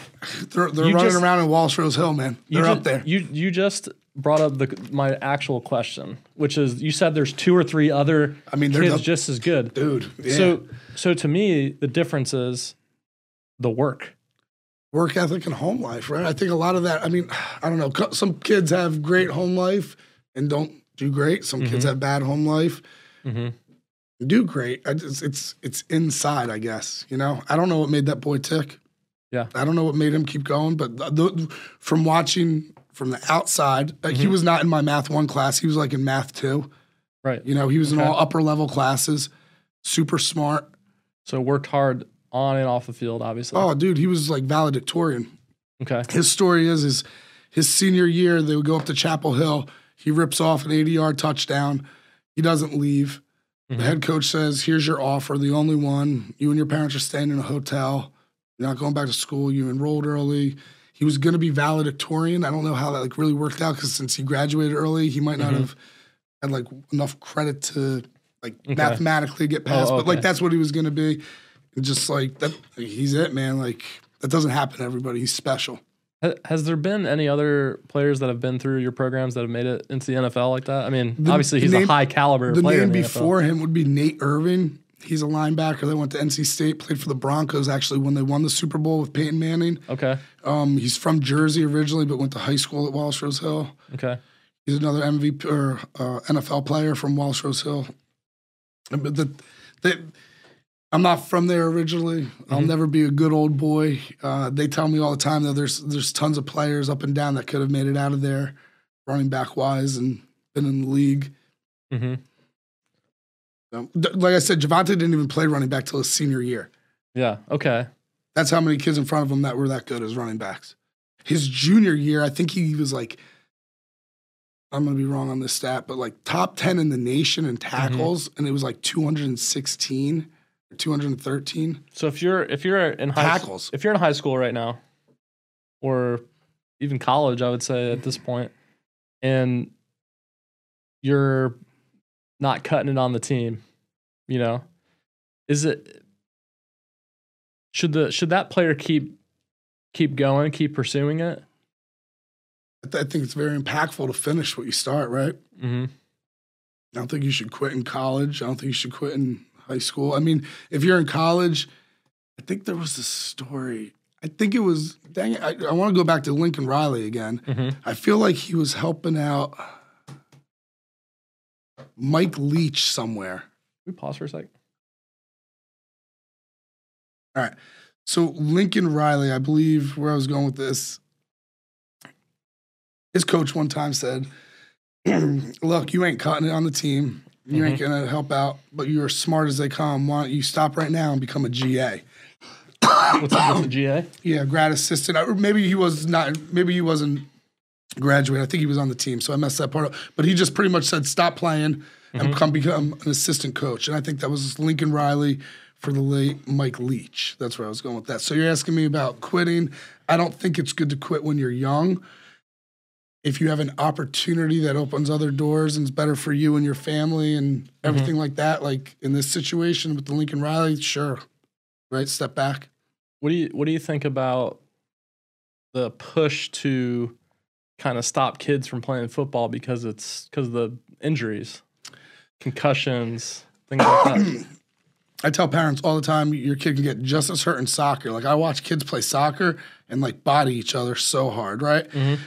They're, they're you running just- around in Wallace Rose Hill, man. They're ju- up there. You you just brought up the my actual question, which is you said there's two or three other I mean, kids the- just as good. dude. Yeah. So so to me, the difference is the work. work ethic and home life, right? I think a lot of that. I mean, I don't know. Some kids have great home life and don't do great. Some kids have bad home life, Mhm. Do great. I just, it's it's inside, I guess. You know, I don't know what made that boy tick. Yeah. I don't know what made him keep going, but the, the, from watching from the outside, like, he mm-hmm. was not in my math one class. He was like in math two. Right. You know, he was in all upper level classes, super smart. So worked hard on and off the field, obviously. Oh, dude, he was like valedictorian. Okay. his story is is his senior year they would go up to Chapel Hill. He rips off an 80 yard touchdown. He doesn't leave. Mhm. The head coach says, "Here's your offer, the only one. You and your parents are staying in a hotel. You're not going back to school. You enrolled early." He was going to be valedictorian. I don't know how that like really worked out because since he graduated early, he might not Mhm. have had like enough credit to like Okay. mathematically get past. Oh, But like that's what he was going to be. And just like that, he's it, man. Like that doesn't happen to everybody. He's special. Ha- Has there been any other players that have been through your programs that have made it into the NFL like that? I mean, The- obviously he's name- a high caliber The player. name the NFL. before him would be Nate Irving. He's a linebacker that went to NC State, played for the Broncos actually when they won the Super Bowl with Peyton Manning. Okay. Um, he's from Jersey originally, but went to high school at Wallace Rose Hill. Okay. He's another MVP or uh, NFL player from Wallace Rose Hill. But the, the, I'm not from there originally. I'll Mhm. never be a good old boy. Uh, they tell me all the time that there's there's tons of players up and down that could have made it out of there, running back wise, and been in the league. hmm Um, th- like I said, Javonte didn't even play running back till his senior year. Yeah. Okay. That's how many kids in front of him that were that good as running backs. His junior year, I think he was like, I'm gonna be wrong on this stat, but like top 10 in the nation in tackles, and it was like 216. 213 So if you're if you're in high tackles. if you're in high school right now, or even college, I would say at this point, and you're not cutting it on the team, you know, is it should the should that player keep keep going, keep pursuing it? I, th- I think it's very impactful to finish what you start, right? Mm-hmm. I don't think you should quit in college. I don't think you should quit in high school. I mean, if you're in college, I think there was a story. I think it was, dang it, I, I want to go back to Lincoln Riley again. Mm-hmm. I feel like he was helping out Mike Leach somewhere. We pause for a sec. All right. So Lincoln Riley, I believe where I was going with this, his coach one time said, "Look, you ain't cutting it on the team. You ain't mm-hmm. gonna help out, but you're as smart as they come. Why don't you stop right now and become a GA? What's, what's the GA? Yeah, grad assistant. Or maybe he was not. Maybe he wasn't graduate. I think he was on the team, so I messed that part up. But he just pretty much said, "Stop playing and mm-hmm. become become an assistant coach." And I think that was Lincoln Riley for the late Mike Leach. That's where I was going with that. So you're asking me about quitting. I don't think it's good to quit when you're young. If you have an opportunity that opens other doors and is better for you and your family and everything like that, like in this situation with the Lincoln Riley, sure, right? Step back. What do you what do you think about the push to kind of stop kids from playing football because it's because of the injuries, concussions, things like that? I tell parents all the time, your kid can get just as hurt in soccer. Like I watch kids play soccer and like body each other so hard, right? Mhm.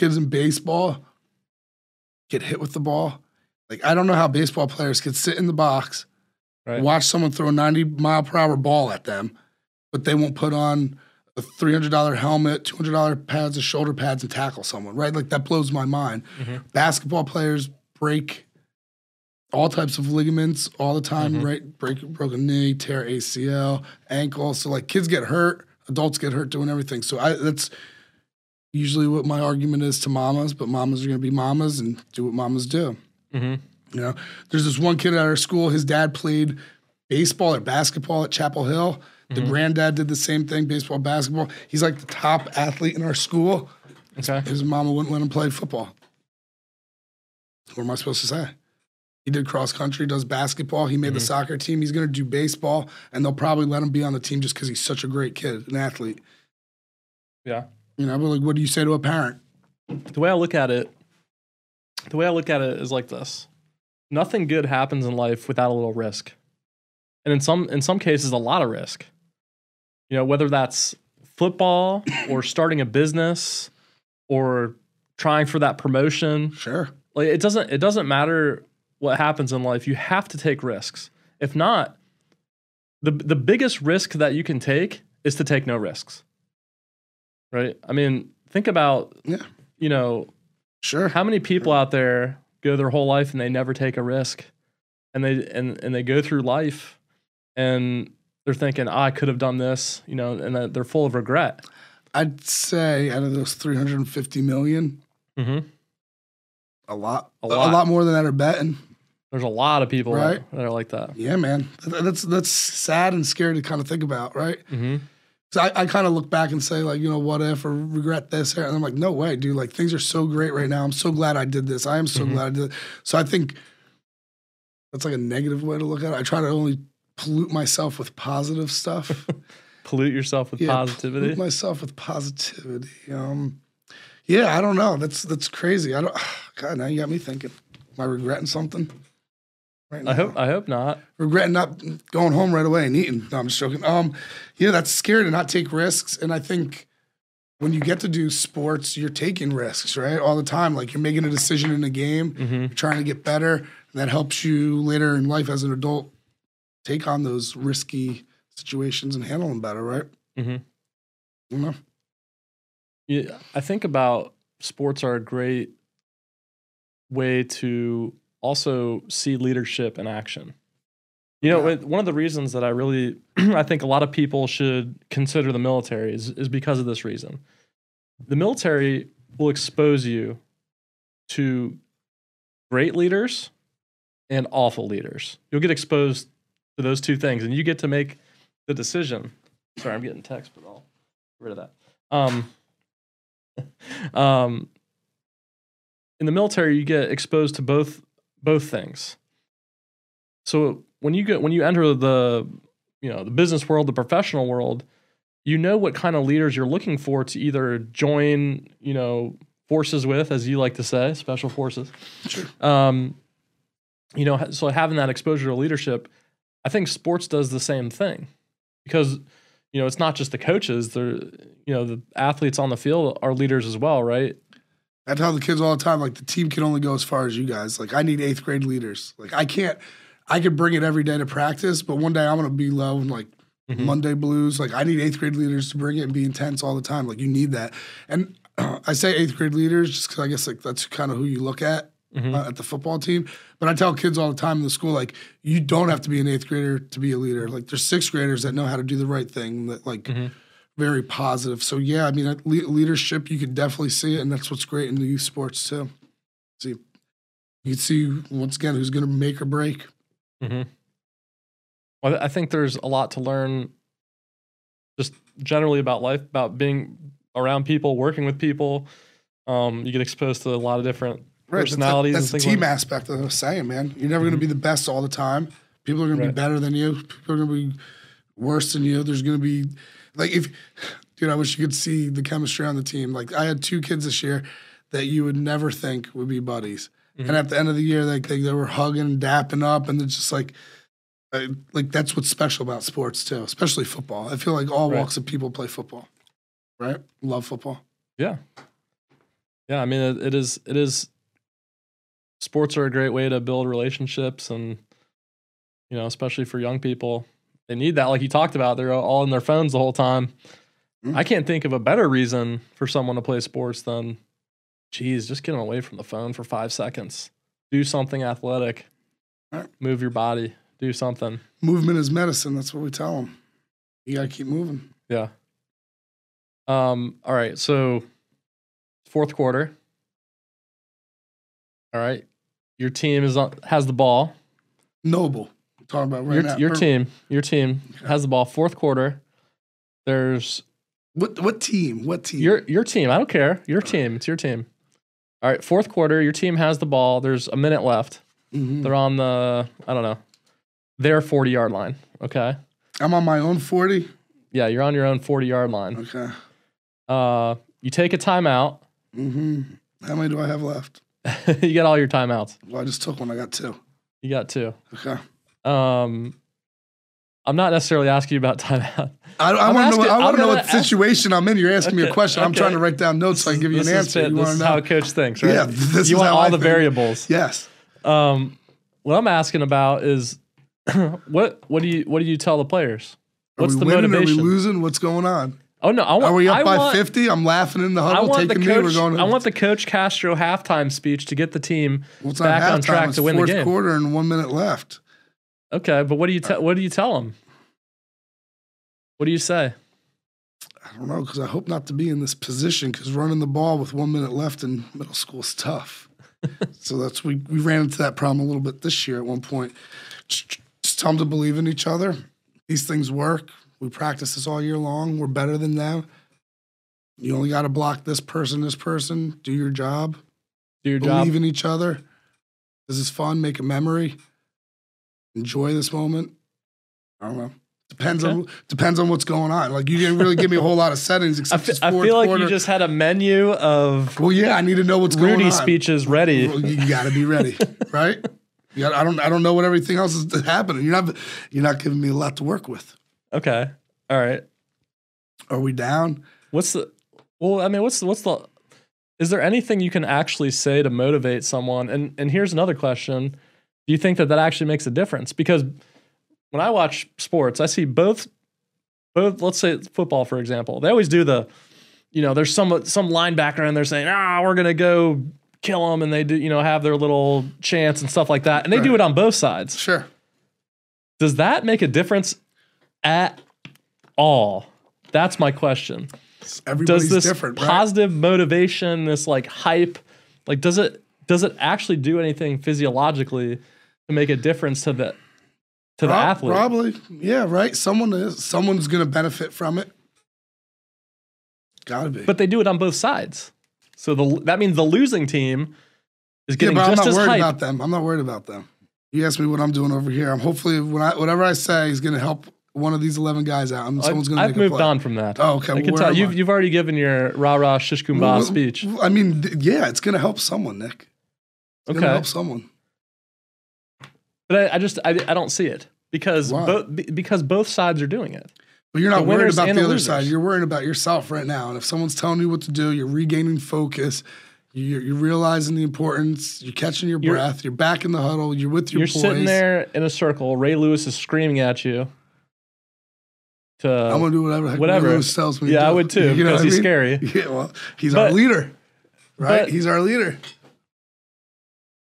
Kids in baseball get hit with the ball. Like I don't know how baseball players could sit in the box, Right. watch someone throw a 90 mile per hour ball at them, but they won't put on a $300 helmet, $200 pads of shoulder pads and tackle someone, right? Like that blows my mind. Mhm. Basketball players break all types of ligaments all the time, Mhm. right? Break broken knee, tear ACL, ankle. So like kids get hurt, adults get hurt doing everything. So I that's usually what my argument is to mamas, but mamas are gonna be mamas and do what mamas do. hmm You know, there's this one kid at our school. His dad played baseball or basketball at Chapel Hill. The granddad did the same thing, baseball, basketball. He's like the top athlete in our school. Okay. His mama wouldn't let him play football. What am I supposed to say? He did cross country, does basketball. He made the soccer team. He's going to do baseball, and they'll probably let him be on the team just because he's such a great kid, an athlete. Yeah. You know, but like, what do you say to a parent? The way I look at it, the way I look at it is like this: nothing good happens in life without a little risk, and in some in some cases, a lot of risk. You know, whether that's football or starting a business or trying for that promotion. Sure. Like it doesn't it doesn't matter what happens in life. You have to take risks. If not, the the biggest risk that you can take is to take no risks. Right? I mean, think about Yeah. you know, Sure. how many people out there go their whole life and they never take a risk. And they and and they go through life and they're thinking, oh, I could have done this, you know, and they're full of regret. I'd say out of those 350 million, Mm-hmm. a lot, A a lot. lot, more than that are betting. There's a lot of people Right. that are like that. Yeah, man. That's that's sad and scary to kind of think about, right? Mm-hmm. So I, I kind of look back and say, like, you know, what if or regret this? And I'm like, no way, dude. Like things are so great right now. I'm so glad I did this. I am so Mhm. glad I did it. So I think that's like a negative way to look at it. I try to only pollute myself with positive stuff. Pollute yourself with Yeah, positivity. Pollute myself with positivity. Um, yeah, I don't know. That's that's crazy. I don't. God, now you got me thinking. Am I regretting something? Right I hope I hope not. regretting not going home right away and eating. No, I'm just joking. Um, yeah, that's scary to not take risks. And I think when you get to do sports, you're taking risks, right? All the time. Like you're making a decision in a game, Mm-hmm. you're trying to get better, and that helps you later in life as an adult take on those risky situations and handle them better, right? Mm-hmm. You know? Yeah, I think about sports are a great way to also see leadership in action. You know, Yeah. it- one of the reasons that I really, I think a lot of people should consider the military is, is because of this reason. The military will expose you to great leaders and awful leaders. You'll get exposed to those two things, and you get to make the decision. Sorry, I'm getting text, but I'll get rid of that. Um, um, in the military, you get exposed to both both things. So when you get when you enter the you know the business world, the professional world, you know what kind of leaders you're looking for to either join you know forces with, as you like to say, special forces. Sure. Um, you know, so having that exposure to leadership, I think sports does the same thing because you know it's not just the coaches; they're you know the athletes on the field are leaders as well, right? I tell the kids all the time, like the team can only go as far as you guys. Like I need eighth grade leaders. Like I can't, I could bring it every day to practice, but one day I'm gonna be low and like Mhm. Monday blues. Like I need eighth grade leaders to bring it and be intense all the time. Like you need that. And I say eighth grade leaders just because I guess like that's kind of who you look at Mhm. uh, at the football team. But I tell kids all the time in the school, like you don't have to be an eighth grader to be a leader. Like there's sixth graders that know how to do the right thing. That like Mhm. Very positive. So yeah, I mean uh, le- leadership, you could definitely see it, and that's what's great in the youth sports too. See, you can see once again who's going to make or break. Mm-hmm. Well, I think there's a lot to learn, just generally about life, about being around people, working with people. Um, you get exposed to a lot of different Right, that's personalities. That's, and the team like- aspect that I was saying, man. You're never going to be the best all the time. People are going to be better than you. People are going to be worse than you. There's going to be like if, dude, I wish you could see the chemistry on the team. Like I had two kids this year that you would never think would be buddies, Mm-hmm. and at the end of the year, like they, they were hugging and dapping up, and it's just like. I, like that's what's special about sports too, especially football. I feel like all Right. walks of people play football, right? Love football. Yeah. Yeah, I mean it, it is it is sports are a great way to build relationships and you know, especially for young people. They need that like you talked about. They're all in their phones the whole time. Mm. I can't think of a better reason for someone to play sports than geez, just get them away from the phone for 5 seconds. Do something athletic. Right. Move your body. Do something. Movement is medicine. That's what we tell them. You got to keep moving. Yeah. Um. All right. So, fourth quarter. All right. Your team is on, has the ball. Noble. Talking about right your now. your Or- team. Your team has the ball. Fourth quarter. There's What what team? What team? your your team. I don't care. Your team. It's your team. All right. Fourth quarter. Your team has the ball. There's a minute left. Mhm. They're on the I don't know. Their forty yard line. Okay. I'm on my own 40. Yeah, you're on your own forty yard line. Okay. Uh, you take a timeout. hmm How many do I have left? you got all your timeouts. Well, I just took one. I got two. You got two. Okay. Um, I'm not necessarily asking you about timeout. I, I want to know. I want to know what situation I'm in. You're asking me a Okay, question. I'm okay. trying to write down notes so I can give you an answer. You this is to how a coach thinks, right? Yeah. This you is want how all I the think. variables. Yes. Um, what I'm asking about is what what do you what do you tell the players? What's the winning? motivation? Are we losing? What's going on? Oh no, I want. Are we up I by 50? I'm laughing in the I huddle, want the taking me. We're coach. going. I want the coach Castro halftime speech to get the team well, back on halftime, track to win the fourth game. quarter and one minute left. Okay, but what do you uh, tell? What do you tell them? What do you say? I don't know because I hope not to be in this position because running the ball with one minute left in middle school is tough. so that's we we ran into that problem a little bit this year at one point. Just, just tell them to believe in each other. These things work. We practice this all year long. We're better than them. You only got to block this person, this person. Do your job. Do your believe job. Believe in each other. This is fun. Make a memory. Enjoy this moment. I don't know. Depends on depends on what's going on. Like you didn't really give me a whole lot of settings except I feel like quarter. you just had a menu of well, yeah, I need to know what's going Rudy on. speeches ready. Well, you got to be ready, right? Got, I don't I don't know what everything else is happening. You're not you're not giving me a lot to work with. Okay, all right. Are we down? What's the? Well, I mean, what's the, what's the? Is there anything you can actually say to motivate someone? And and here's another question: Do you think that that actually makes a difference? Because when I watch sports, I see both both. Let's say football, for example. They always do the, you know, there's some some linebacker and they're saying, ah, we're gonna go kill them, and they do, you know, have their little chants and stuff like that, and they do it on both sides. Sure. Does that make a difference at all? That's my question Everybody's does this different, right? positive motivation, this like hype, like does it does it actually do anything physiologically to make a difference to the to the Prob- athlete. Probably, yeah, right. Someone is. Someone's going to benefit from it. Got to be. But they do it on both sides. So the that means the losing team is getting yeah, but I'm not as worried hype. about them. I'm not worried about them. You ask me what I'm doing over here. I'm hopefully when I, whatever I say is going to help one of these 11 guys out. And someone's going to I've make a moved on from that. Oh, okay. I Well, can tell you've I? you've already given your rah rah shishkumba Well, speech. I mean, yeah, it's going to help someone, Nick. It's Okay, help someone. But I, I just I, I don't see it because both because both sides are doing it. But you're not The worried about the the other losers. side. You're worried about yourself right now. And if someone's telling you what to do, you're regaining focus. You're, you're realizing the importance. You're catching your You're- breath. You're back in the huddle. You're with your You're boys. sitting there in a circle. Ray Lewis is screaming at you. To I'm gonna do whatever. whatever. Ray Lewis tells me. to Yeah, I would too, You know because he's mean? scary. Yeah, well, he's our leader, right? but- he's our leader.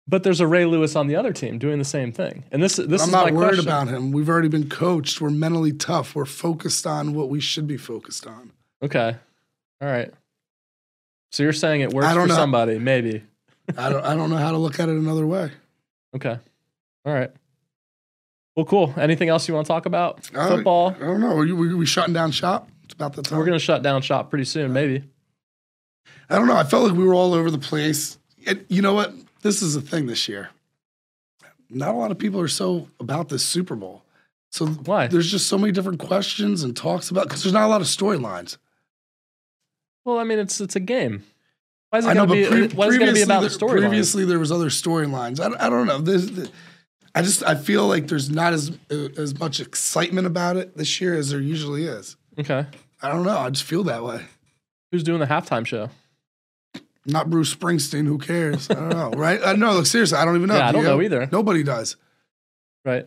But there's a Ray Lewis on the other team doing the same thing. And this is this I'm is not worried question. about him. We've already been coached. We're mentally tough. We're focused on what we should be focused on. Okay, all right. So you're saying it works I don't for know. somebody, maybe. I don't. I don't know how to look at it another way. Okay, all right. Well, cool. Anything else you want to talk about? Uh, Football. I don't know. Are you, we, we shutting down shop? It's about the time. We're gonna shut down shop pretty soon, maybe. I don't know. I felt like we were all over the place. It, you know what? This is the thing this year. Not a lot of people are so about this Super Bowl. So Why? there's just so many different questions and talks about because there's not a lot of storylines. Well, I mean, it's it's a game. Why is it gonna be? pre- why is it gonna be previously about the there- storyline? Previously, there was other storylines. I, I don't know. This, the- I just I feel like there's not as as much excitement about it this year as there usually is. Okay. I don't know. I just feel that way. Who's doing the halftime show? Not Bruce Springsteen. Who cares? I don't know. Right? I know. Look, seriously, I don't even know. Yeah, I Do don't you? know either. Nobody does. Right.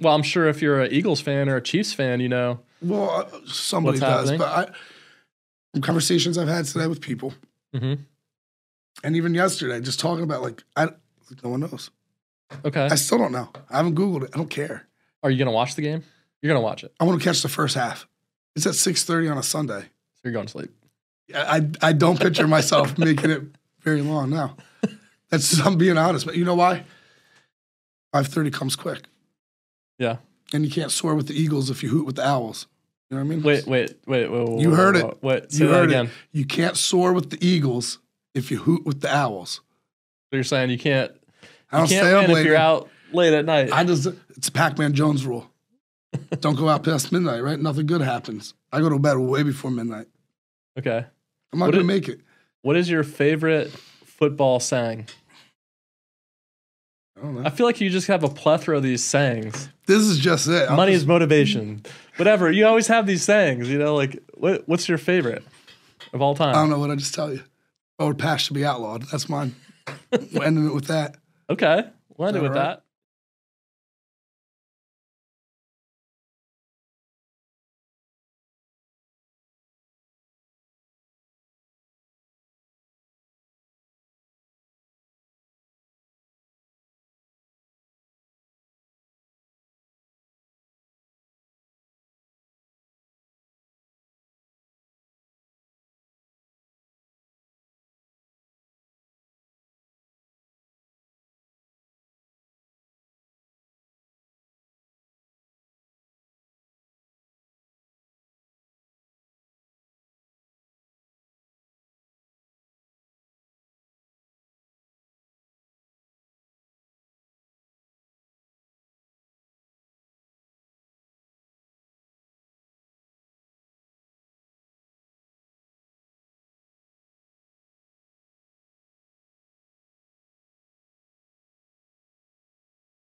Well, I'm sure if you're an Eagles fan or a Chiefs fan, you know. Well, uh, somebody does, happening? but I, from conversations I've had today with people, hmm and even yesterday, just talking about like I, no one knows. Okay. I still don't know. I haven't googled it. I don't care. Are you gonna watch the game? You're gonna watch it. I want to catch the first half. It's at six thirty on a Sunday. So you're going to sleep. I I don't picture myself making it very long now. That's I'm being honest, but you know why? Five thirty comes quick, Yeah. and you can't soar with the Eagles if you hoot with the Owls. You know what I mean? Wait, wait, wait, wait. wait You wait, heard wait, it. You heard again. it. You can't soar with the Eagles if you hoot with the Owls. So you're saying you can't. I don't can't stay up late. if you're out late at night. I just it's a Pac-Man Jones rule. don't go out past midnight, right? Nothing good happens. I go to bed way before midnight. okay. I'm not What gonna it- make it. What is your favorite football saying? I don't know. I feel like you just have a plethora of these sayings. This is just it. I'll Money just- is motivation. Whatever. You always have these sayings. You know, like what? What's your favorite of all time? I don't know what I just tell you. Oh, pass should be outlawed. That's mine. We're ending it with that. Okay. We'll end it with right. that.